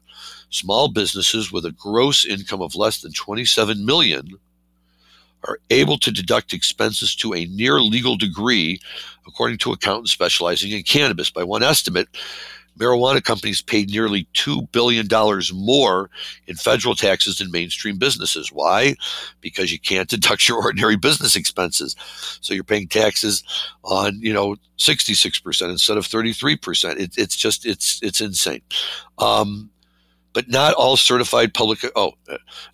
Speaker 1: Small businesses with a gross income of less than 27 million are able to deduct expenses to a near legal degree, according to accountants specializing in cannabis. By one estimate, marijuana companies paid nearly $2 billion more in federal taxes than mainstream businesses. Why? Because you can't deduct your ordinary business expenses. So you're paying taxes on, you know, 66% instead of 33%. It, it's just, it's, it's insane. Um, but not all certified public oh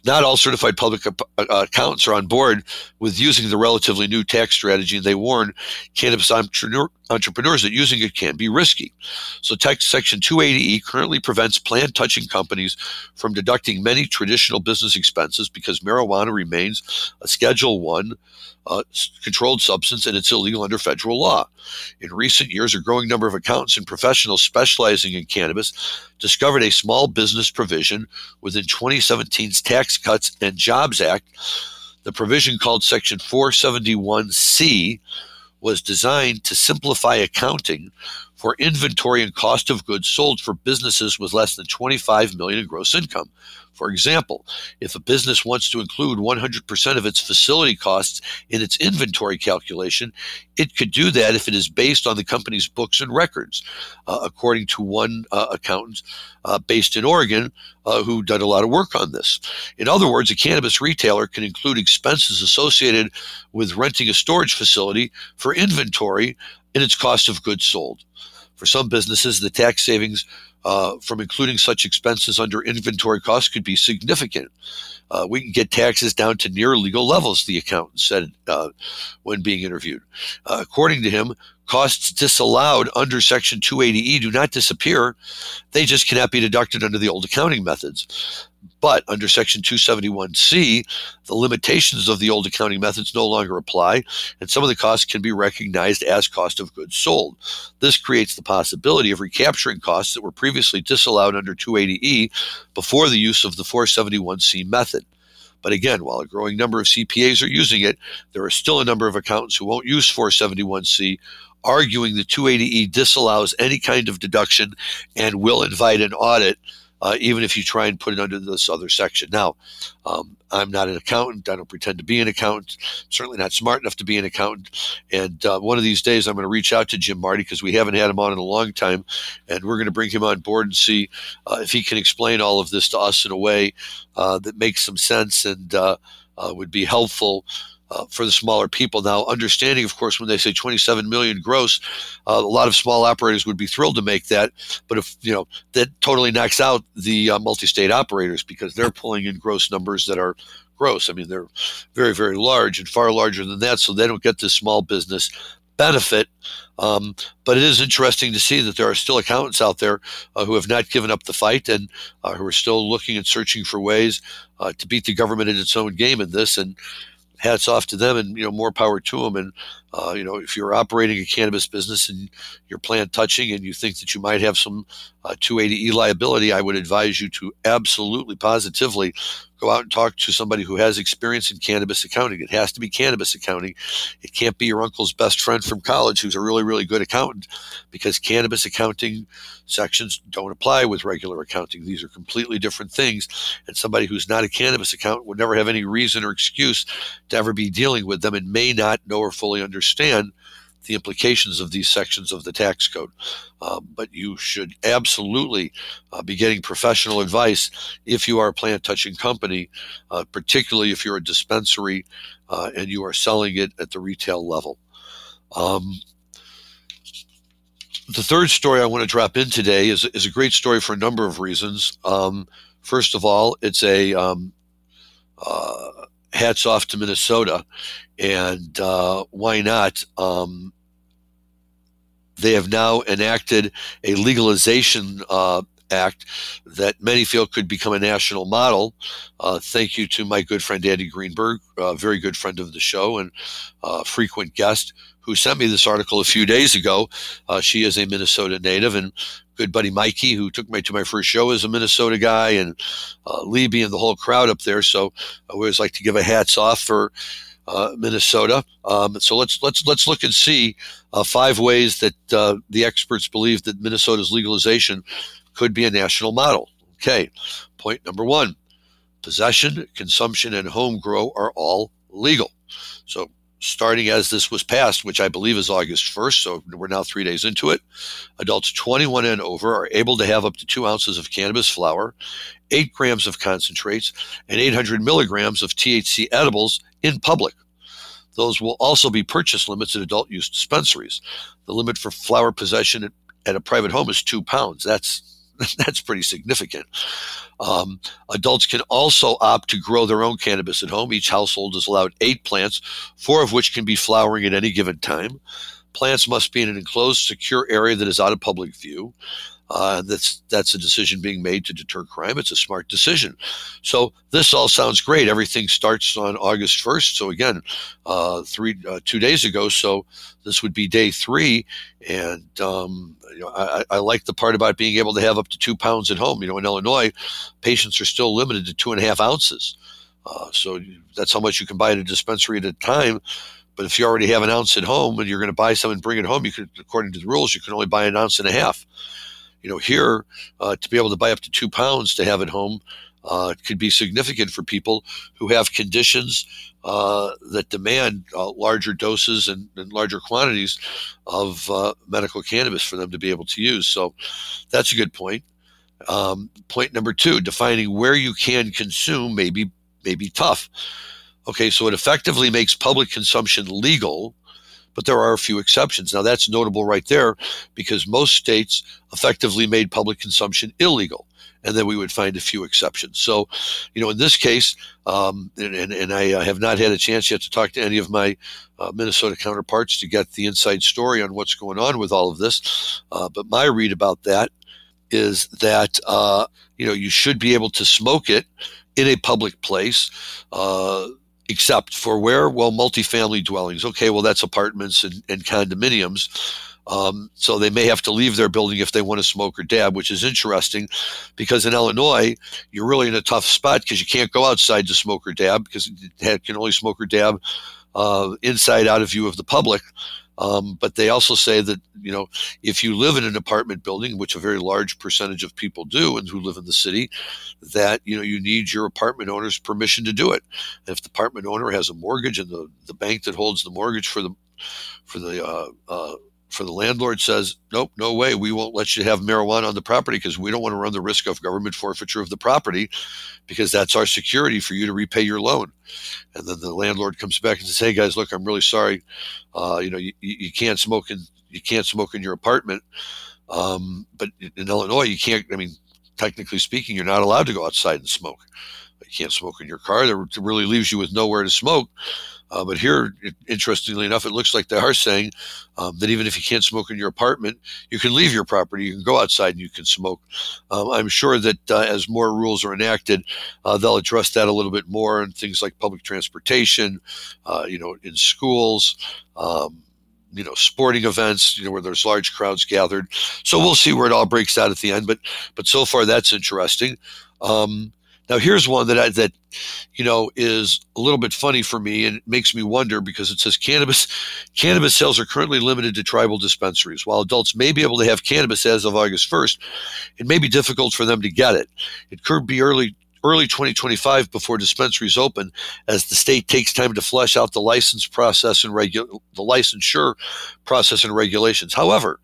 Speaker 1: not all certified public uh, accountants are on board with using the relatively new tax strategy and they warn cannabis entrepreneur, entrepreneurs that using it can be risky so tax section 280e currently prevents plant touching companies from deducting many traditional business expenses because marijuana remains a schedule 1 uh, controlled substance and it's illegal under federal law. In recent years, a growing number of accountants and professionals specializing in cannabis discovered a small business provision within 2017's Tax Cuts and Jobs Act. The provision called Section 471C was designed to simplify accounting for inventory and cost of goods sold for businesses with less than 25 million in gross income. For example, if a business wants to include 100% of its facility costs in its inventory calculation, it could do that if it is based on the company's books and records, uh, according to one uh, accountant uh, based in Oregon uh, who did a lot of work on this. In other words, a cannabis retailer can include expenses associated with renting a storage facility for inventory in its cost of goods sold. For some businesses, the tax savings uh, from including such expenses under inventory costs could be significant. Uh, we can get taxes down to near legal levels, the accountant said uh, when being interviewed. Uh, according to him, costs disallowed under Section 280E do not disappear, they just cannot be deducted under the old accounting methods. But under Section 271C, the limitations of the old accounting methods no longer apply, and some of the costs can be recognized as cost of goods sold. This creates the possibility of recapturing costs that were previously disallowed under 280E before the use of the 471C method. But again, while a growing number of CPAs are using it, there are still a number of accountants who won't use 471C, arguing the 280E disallows any kind of deduction and will invite an audit uh, even if you try and put it under this other section. Now, um, I'm not an accountant. I don't pretend to be an accountant. Certainly not smart enough to be an accountant. And uh, one of these days, I'm going to reach out to Jim Marty because we haven't had him on in a long time, and we're going to bring him on board and see uh, if he can explain all of this to us in a way uh, that makes some sense and uh, uh, would be helpful uh, for the smaller people. Now, understanding, of course, when they say 27 million gross, uh, a lot of small operators would be thrilled to make that. But if you know that totally knocks out the uh, multi-state operators because they're pulling in gross numbers that are gross. I mean, they're very, very large and far larger than that, so they don't get this small business benefit. Um, but it is interesting to see that there are still accountants out there uh, who have not given up the fight and uh, who are still looking and searching for ways uh, to beat the government in its own game in this. And hats off to them and you know more power to them and uh, you know if you're operating a cannabis business and you're plant touching and you think that you might have some uh, 280e liability i would advise you to absolutely positively go out and talk to somebody who has experience in cannabis accounting. It has to be cannabis accounting. It can't be your uncle's best friend from college who's a really, really good accountant because cannabis accounting sections don't apply with regular accounting. These are completely different things. And somebody who's not a cannabis accountant would never have any reason or excuse to ever be dealing with them and may not know or fully understand the implications of these sections of the tax code. Um, but you should absolutely uh, be getting professional advice if you are a plant touching company, uh, particularly if you're a dispensary uh, and you are selling it at the retail level. Um, the third story I want to drop in today is, is a great story for a number of reasons. Um, first of all, it's a um, uh, hats off to Minnesota. And uh, why not? Um, they have now enacted a legalization uh, act that many feel could become a national model. Uh, thank you to my good friend Andy Greenberg, a very good friend of the show and uh, frequent guest, who sent me this article a few days ago. Uh, she is a Minnesota native, and good buddy Mikey, who took me to my first show, is a Minnesota guy, and uh, Libby and the whole crowd up there. So I always like to give a hats off for uh, Minnesota. Um, so let's let's let's look and see uh, five ways that uh, the experts believe that Minnesota's legalization could be a national model. Okay, point number one: possession, consumption, and home grow are all legal. So starting as this was passed, which I believe is August 1st, so we're now three days into it, adults 21 and over are able to have up to two ounces of cannabis flower, eight grams of concentrates, and 800 milligrams of THC edibles in public. Those will also be purchase limits at adult use dispensaries. The limit for flower possession at, at a private home is two pounds. That's that's pretty significant. Um, adults can also opt to grow their own cannabis at home. Each household is allowed eight plants, four of which can be flowering at any given time. Plants must be in an enclosed, secure area that is out of public view. Uh, that's that's a decision being made to deter crime. It's a smart decision. So this all sounds great. Everything starts on August first. So again, uh, three uh, two days ago. So this would be day three, and um, you know, I, I, like the part about being able to have up to two pounds at home. You know, in Illinois, patients are still limited to two and a half ounces. Uh, so that's how much you can buy at a dispensary at a time. But if you already have an ounce at home and you're going to buy some and bring it home, you could, according to the rules, you can only buy an ounce and a half you know, here uh, to be able to buy up to two pounds to have at home uh, could be significant for people who have conditions uh, that demand uh, larger doses and, and, larger quantities of uh, medical cannabis for them to be able to use. So that's a good point. Um, point number two: defining where you can consume may be may be tough. Okay, so it effectively makes public consumption legal but there are a few exceptions. Now, that's notable right there because most states effectively made public consumption illegal. And then we would find a few exceptions. So, you know, in this case, um, and, and, and, I uh, have not had a chance yet to talk to any of my uh, Minnesota counterparts to get the inside story on what's going on with all of this. Uh, but my read about that is that, uh, you know, you should be able to smoke it in a public place. Except for where? Well, multifamily dwellings. Okay, well, that's apartments and, and condominiums. Um, so they may have to leave their building if they want to smoke or dab, which is interesting because in Illinois, you're really in a tough spot because you can't go outside to smoke or dab because you can only smoke or dab uh, inside out of view of the public. Um, but they also say that you know if you live in an apartment building, which a very large percentage of people do, and who live in the city, that you know you need your apartment owner's permission to do it. And if the apartment owner has a mortgage and the, the bank that holds the mortgage for the for the uh, uh, for the landlord says, nope, no way, we won't let you have marijuana on the property because we don't want to run the risk of government forfeiture of the property because that's our security for you to repay your loan. And then the landlord comes back and says, hey guys, look, I'm really sorry. Uh, you know, you, you can't smoke in you can't smoke in your apartment. Um, but in Illinois, you can't. I mean, technically speaking, you're not allowed to go outside and smoke. You can't smoke in your car. That really leaves you with nowhere to smoke. Uh, but here, interestingly enough, it looks like they are saying um, that even if you can't smoke in your apartment, you can leave your property, you can go outside and you can smoke. Um, I'm sure that uh, as more rules are enacted, uh, they'll address that a little bit more and things like public transportation, uh, you know, in schools. Um, you know sporting events you know where there's large crowds gathered so we'll see where it all breaks out at the end but but so far that's interesting um, now here's one that I, that you know is a little bit funny for me and makes me wonder because it says cannabis cannabis sales are currently limited to tribal dispensaries. While adults may be able to have cannabis as of August 1st, it may be difficult for them to get it. It could be early early 2025 before dispensaries open as the state takes time to flesh out the license process and regu- the licensure process and regulations. However,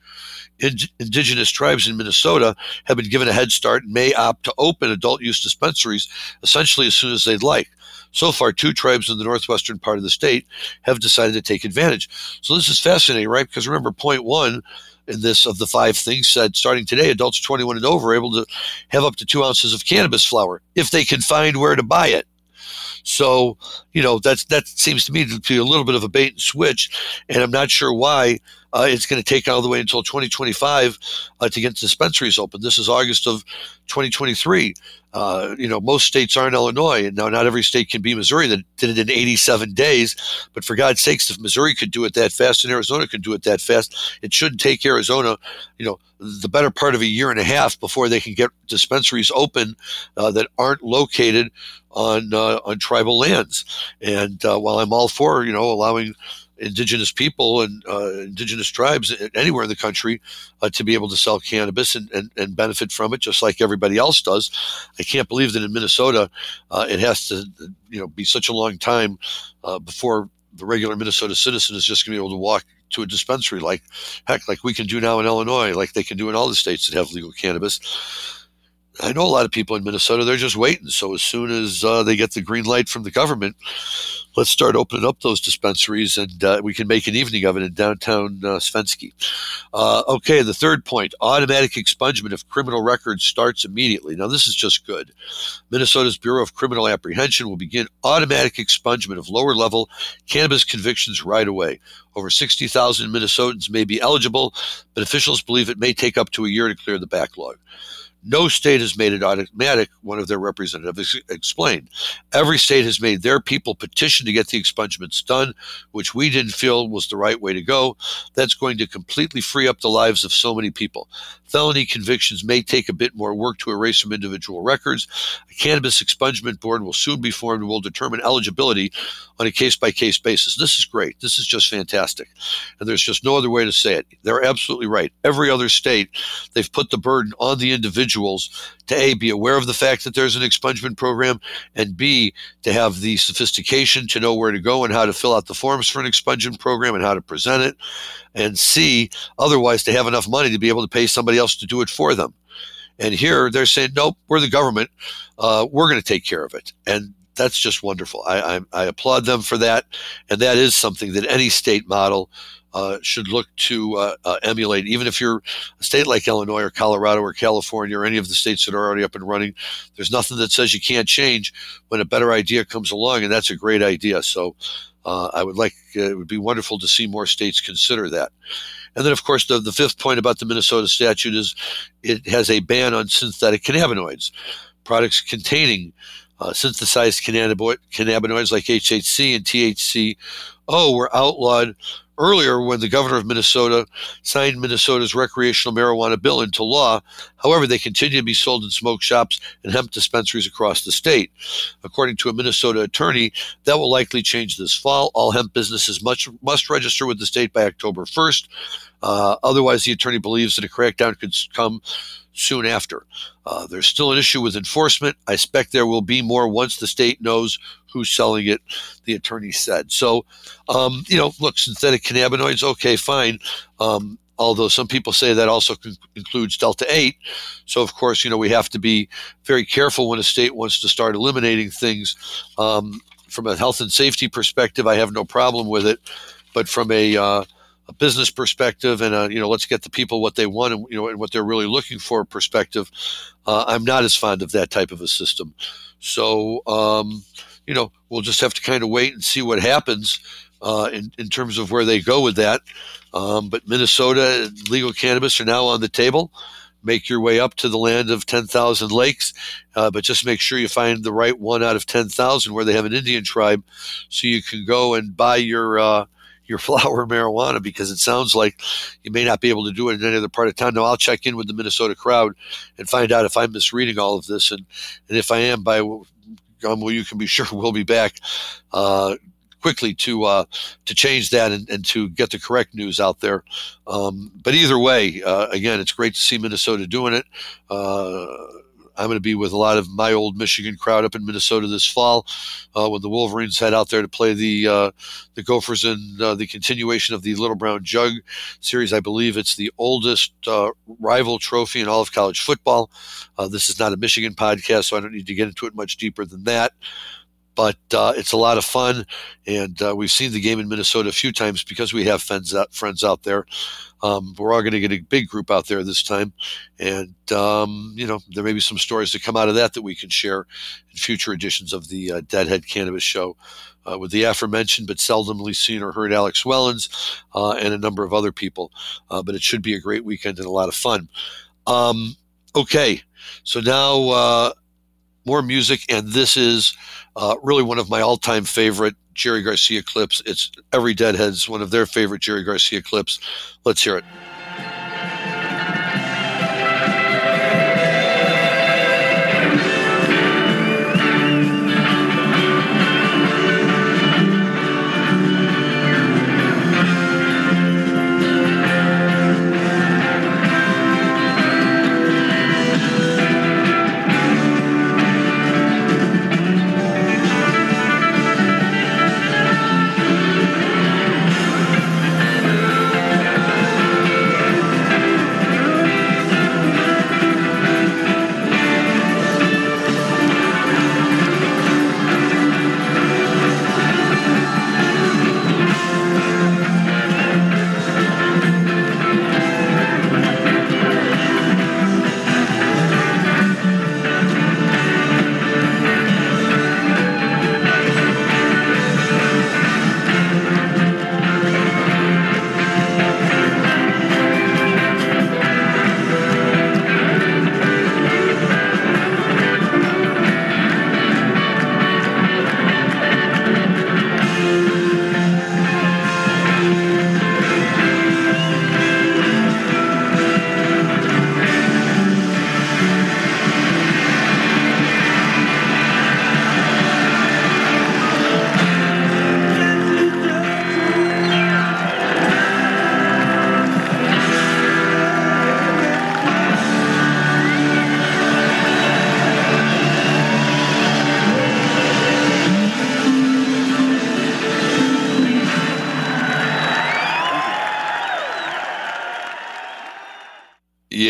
Speaker 1: indigenous tribes in Minnesota have been given a head start and may opt to open adult use dispensaries essentially as soon as they'd like. So far, two tribes in the northwestern part of the state have decided to take advantage. So this is fascinating, right? Because remember, point one in this of the five things said starting today, adults 21 and over are able to have up to two ounces of cannabis flower if they can find where to buy it. So, you know, that's that seems to me to be a little bit of a bait and switch, and I'm not sure why uh, it's going to take all the way until 2025 uh, to get dispensaries open. This is August of 2023. Uh, you know, most states are in Illinois, and now not every state can be Missouri that did it in 87 days. But for God's sakes, if Missouri could do it that fast and Arizona could do it that fast, it shouldn't take Arizona, you know, the better part of a year and a half before they can get dispensaries open uh, that aren't located on uh, on tribal lands. And uh, while I'm all for, you know, allowing indigenous people and uh, indigenous tribes anywhere in the country uh, to be able to sell cannabis and, and, and, benefit from it just like everybody else does. I can't believe that in Minnesota uh, it has to you know be such a long time uh, before the regular Minnesota citizen is just going to be able to walk to a dispensary like heck like we can do now in Illinois like they can do in all the states that have legal cannabis. I know a lot of people in Minnesota, they're just waiting. So as soon as uh, they get the green light from the government, let's start opening up those dispensaries and uh, we can make an evening of it in downtown uh, Svenski. Uh, okay, the third point automatic expungement of criminal records starts immediately. Now, this is just good. Minnesota's Bureau of Criminal Apprehension will begin automatic expungement of lower level cannabis convictions right away. Over 60,000 Minnesotans may be eligible, but officials believe it may take up to a year to clear the backlog. No state has made it automatic, one of their representatives explained. Every state has made their people petition to get the expungements done, which we didn't feel was the right way to go. That's going to completely free up the lives of so many people. Felony convictions may take a bit more work to erase from individual records. A cannabis expungement board will soon be formed and will determine eligibility on a case by case basis. This is great. This is just fantastic. And there's just no other way to say it. They're absolutely right. Every other state, they've put the burden on the individuals to A, be aware of the fact that there's an expungement program, and B, to have the sophistication to know where to go and how to fill out the forms for an expungement program and how to present it, and C, otherwise to have enough money to be able to pay somebody else to do it for them. And here they're saying, nope, we're the government. Uh, we're going to take care of it. And that's just wonderful. I, I, I, applaud them for that, and that is something that any state model uh, should look to uh, uh, emulate. Even if you're a state like Illinois or Colorado or California or any of the states that are already up and running, there's nothing that says you can't change when a better idea comes along, and that's a great idea. So. Uh, I would like uh, it would be wonderful to see more states consider that. And then, of course, the, the fifth point about the Minnesota statute is it has a ban on synthetic cannabinoids, products containing uh, synthesized cannabinoids like HHC and THC. Oh, were outlawed earlier when the governor of Minnesota signed Minnesota's recreational marijuana bill into law. However, they continue to be sold in smoke shops and hemp dispensaries across the state. According to a Minnesota attorney, that will likely change this fall. All hemp businesses must, must register with the state by October 1st. Uh, otherwise, the attorney believes that a crackdown could come soon after. Uh, there's still an issue with enforcement. I expect there will be more once the state knows who's selling it, the attorney said. So, um, you know, look, synthetic cannabinoids, okay, fine. Um, although some people say that also includes delta 8 so of course you know we have to be very careful when a state wants to start eliminating things um, from a health and safety perspective i have no problem with it but from a uh, a business perspective and a, you know let's get the people what they want and you know and what they're really looking for perspective uh, i'm not as fond of that type of a system so um, you know we'll just have to kind of wait and see what happens uh, in, in terms of where they go with that um, but minnesota legal cannabis are now on the table make your way up to the land of 10,000 lakes, uh, but just make sure you find the right one out of 10,000 where they have an Indian tribe so you can go and buy your uh, your flower marijuana because it sounds like you may not be able to do it in any other part of town. Now I'll check in with the Minnesota crowd and find out if I'm misreading all of this, and and if I am, by well, you can be sure we'll be back. Uh, quickly to uh, to change that and, and, to get the correct news out there. Um, but either way, uh, again, it's great to see Minnesota doing it. Uh, I'm going to be with a lot of my old Michigan crowd up in Minnesota this fall uh, when the Wolverines head out there to play the uh, the Gophers in uh, the continuation of the Little Brown Jug series. I believe it's the oldest uh, rival trophy in all of college football. Uh, this is not a Michigan podcast, so I don't need to get into it much deeper than that but uh, it's a lot of fun. And uh, we've seen the game in Minnesota a few times because we have friends out, friends out there. Um, we're all going to get a big group out there this time. And, um, you know, there may be some stories that come out of that that we can share in future editions of the uh, Deadhead Cannabis Show. Uh, with the aforementioned but seldomly seen or heard Alex Wellens uh, and a number of other people. Uh, but it should be a great weekend and a lot of fun. Um, okay, so now more music, and this is uh, really one of my all-time favorite Jerry Garcia clips. It's every Deadhead's one of their favorite Jerry Garcia clips. Let's hear it.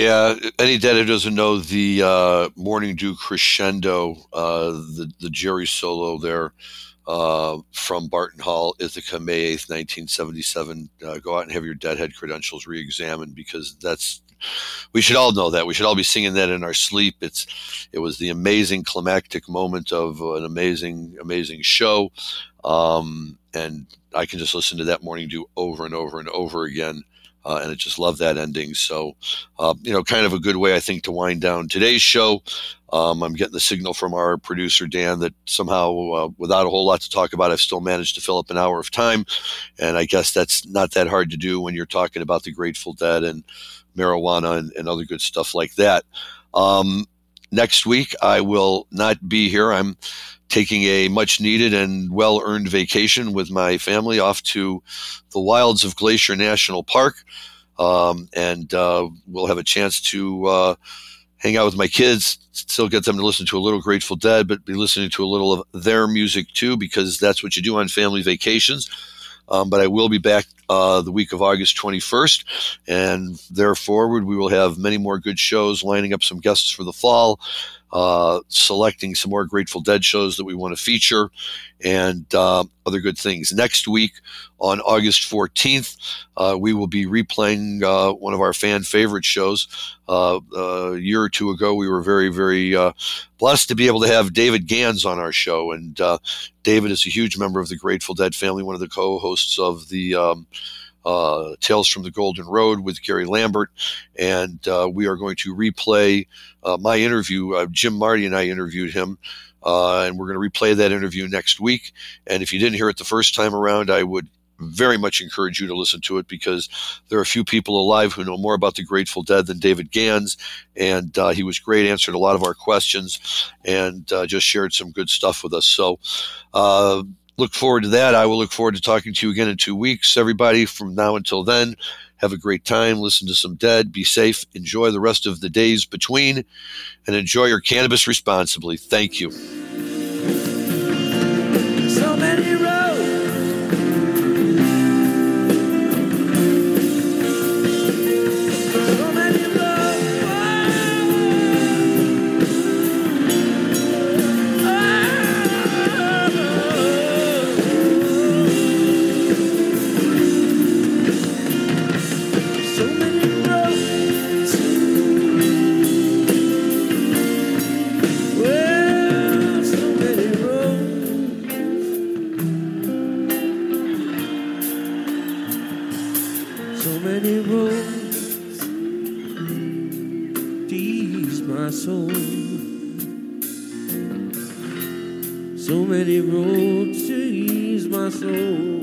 Speaker 1: Yeah, any dad who doesn't know the uh, Morning Dew Crescendo, uh, the the Jerry solo there uh, from Barton Hall, Ithaca, May eighth, nineteen seventy seven. Uh, go out and have your deadhead credentials re-examined because that's we should all know that. We should all be singing that in our sleep. It's it was the amazing climactic moment of an amazing amazing show, um, and I can just listen to that Morning Dew over and over and over again uh, and I just love that ending. So, uh, you know, kind of a good way, I think, to wind down today's show. Um, I'm getting the signal from our producer, Dan, that somehow, uh, without a whole lot to talk about, I've still managed to fill up an hour of time. And I guess that's not that hard to do when you're talking about the Grateful Dead and marijuana and, and other good stuff like that. Um, next week, I will not be here. I'm taking a much needed and well earned vacation with my family off to the wilds of Glacier National Park. Um, and uh, we'll have a chance to uh, hang out with my kids, still get them to listen to a little Grateful Dead, but be listening to a little of their music too, because that's what you do on family vacations. Um, but I will be back uh, the week of August 21st, and there forward we will have many more good shows, lining up some guests for the fall uh, selecting some more Grateful Dead shows that we want to feature, and uh, other good things. Next week, on August 14th, uh, we will be replaying uh, one of our fan favorite shows. Uh, a year or two ago, we were very, very uh, blessed to be able to have David Gans on our show. And David is a huge member of the Grateful Dead family, one of the co hosts of the um, uh, Tales from the Golden Road with Gary Lambert, and uh, we are going to replay uh, my interview. Uh, Jim Marty and I interviewed him, uh, and we're going to replay that interview next week. And if you didn't hear it the first time around, I would very much encourage you to listen to it because there are a few people alive who know more about the Grateful Dead than David Gans, and uh, he was great, answered a lot of our questions, and uh, just shared some good stuff with us. So, uh, look forward to that. I will look forward to talking to you again in two weeks. Everybody, from now until then, have a great time. Listen to some Dead. Be safe. Enjoy the rest of the days between, and enjoy your cannabis responsibly. Thank you. soul. So many
Speaker 2: roads to ease my soul.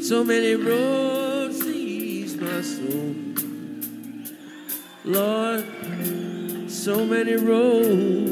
Speaker 2: So many roads to ease my soul. Lord, so many roads.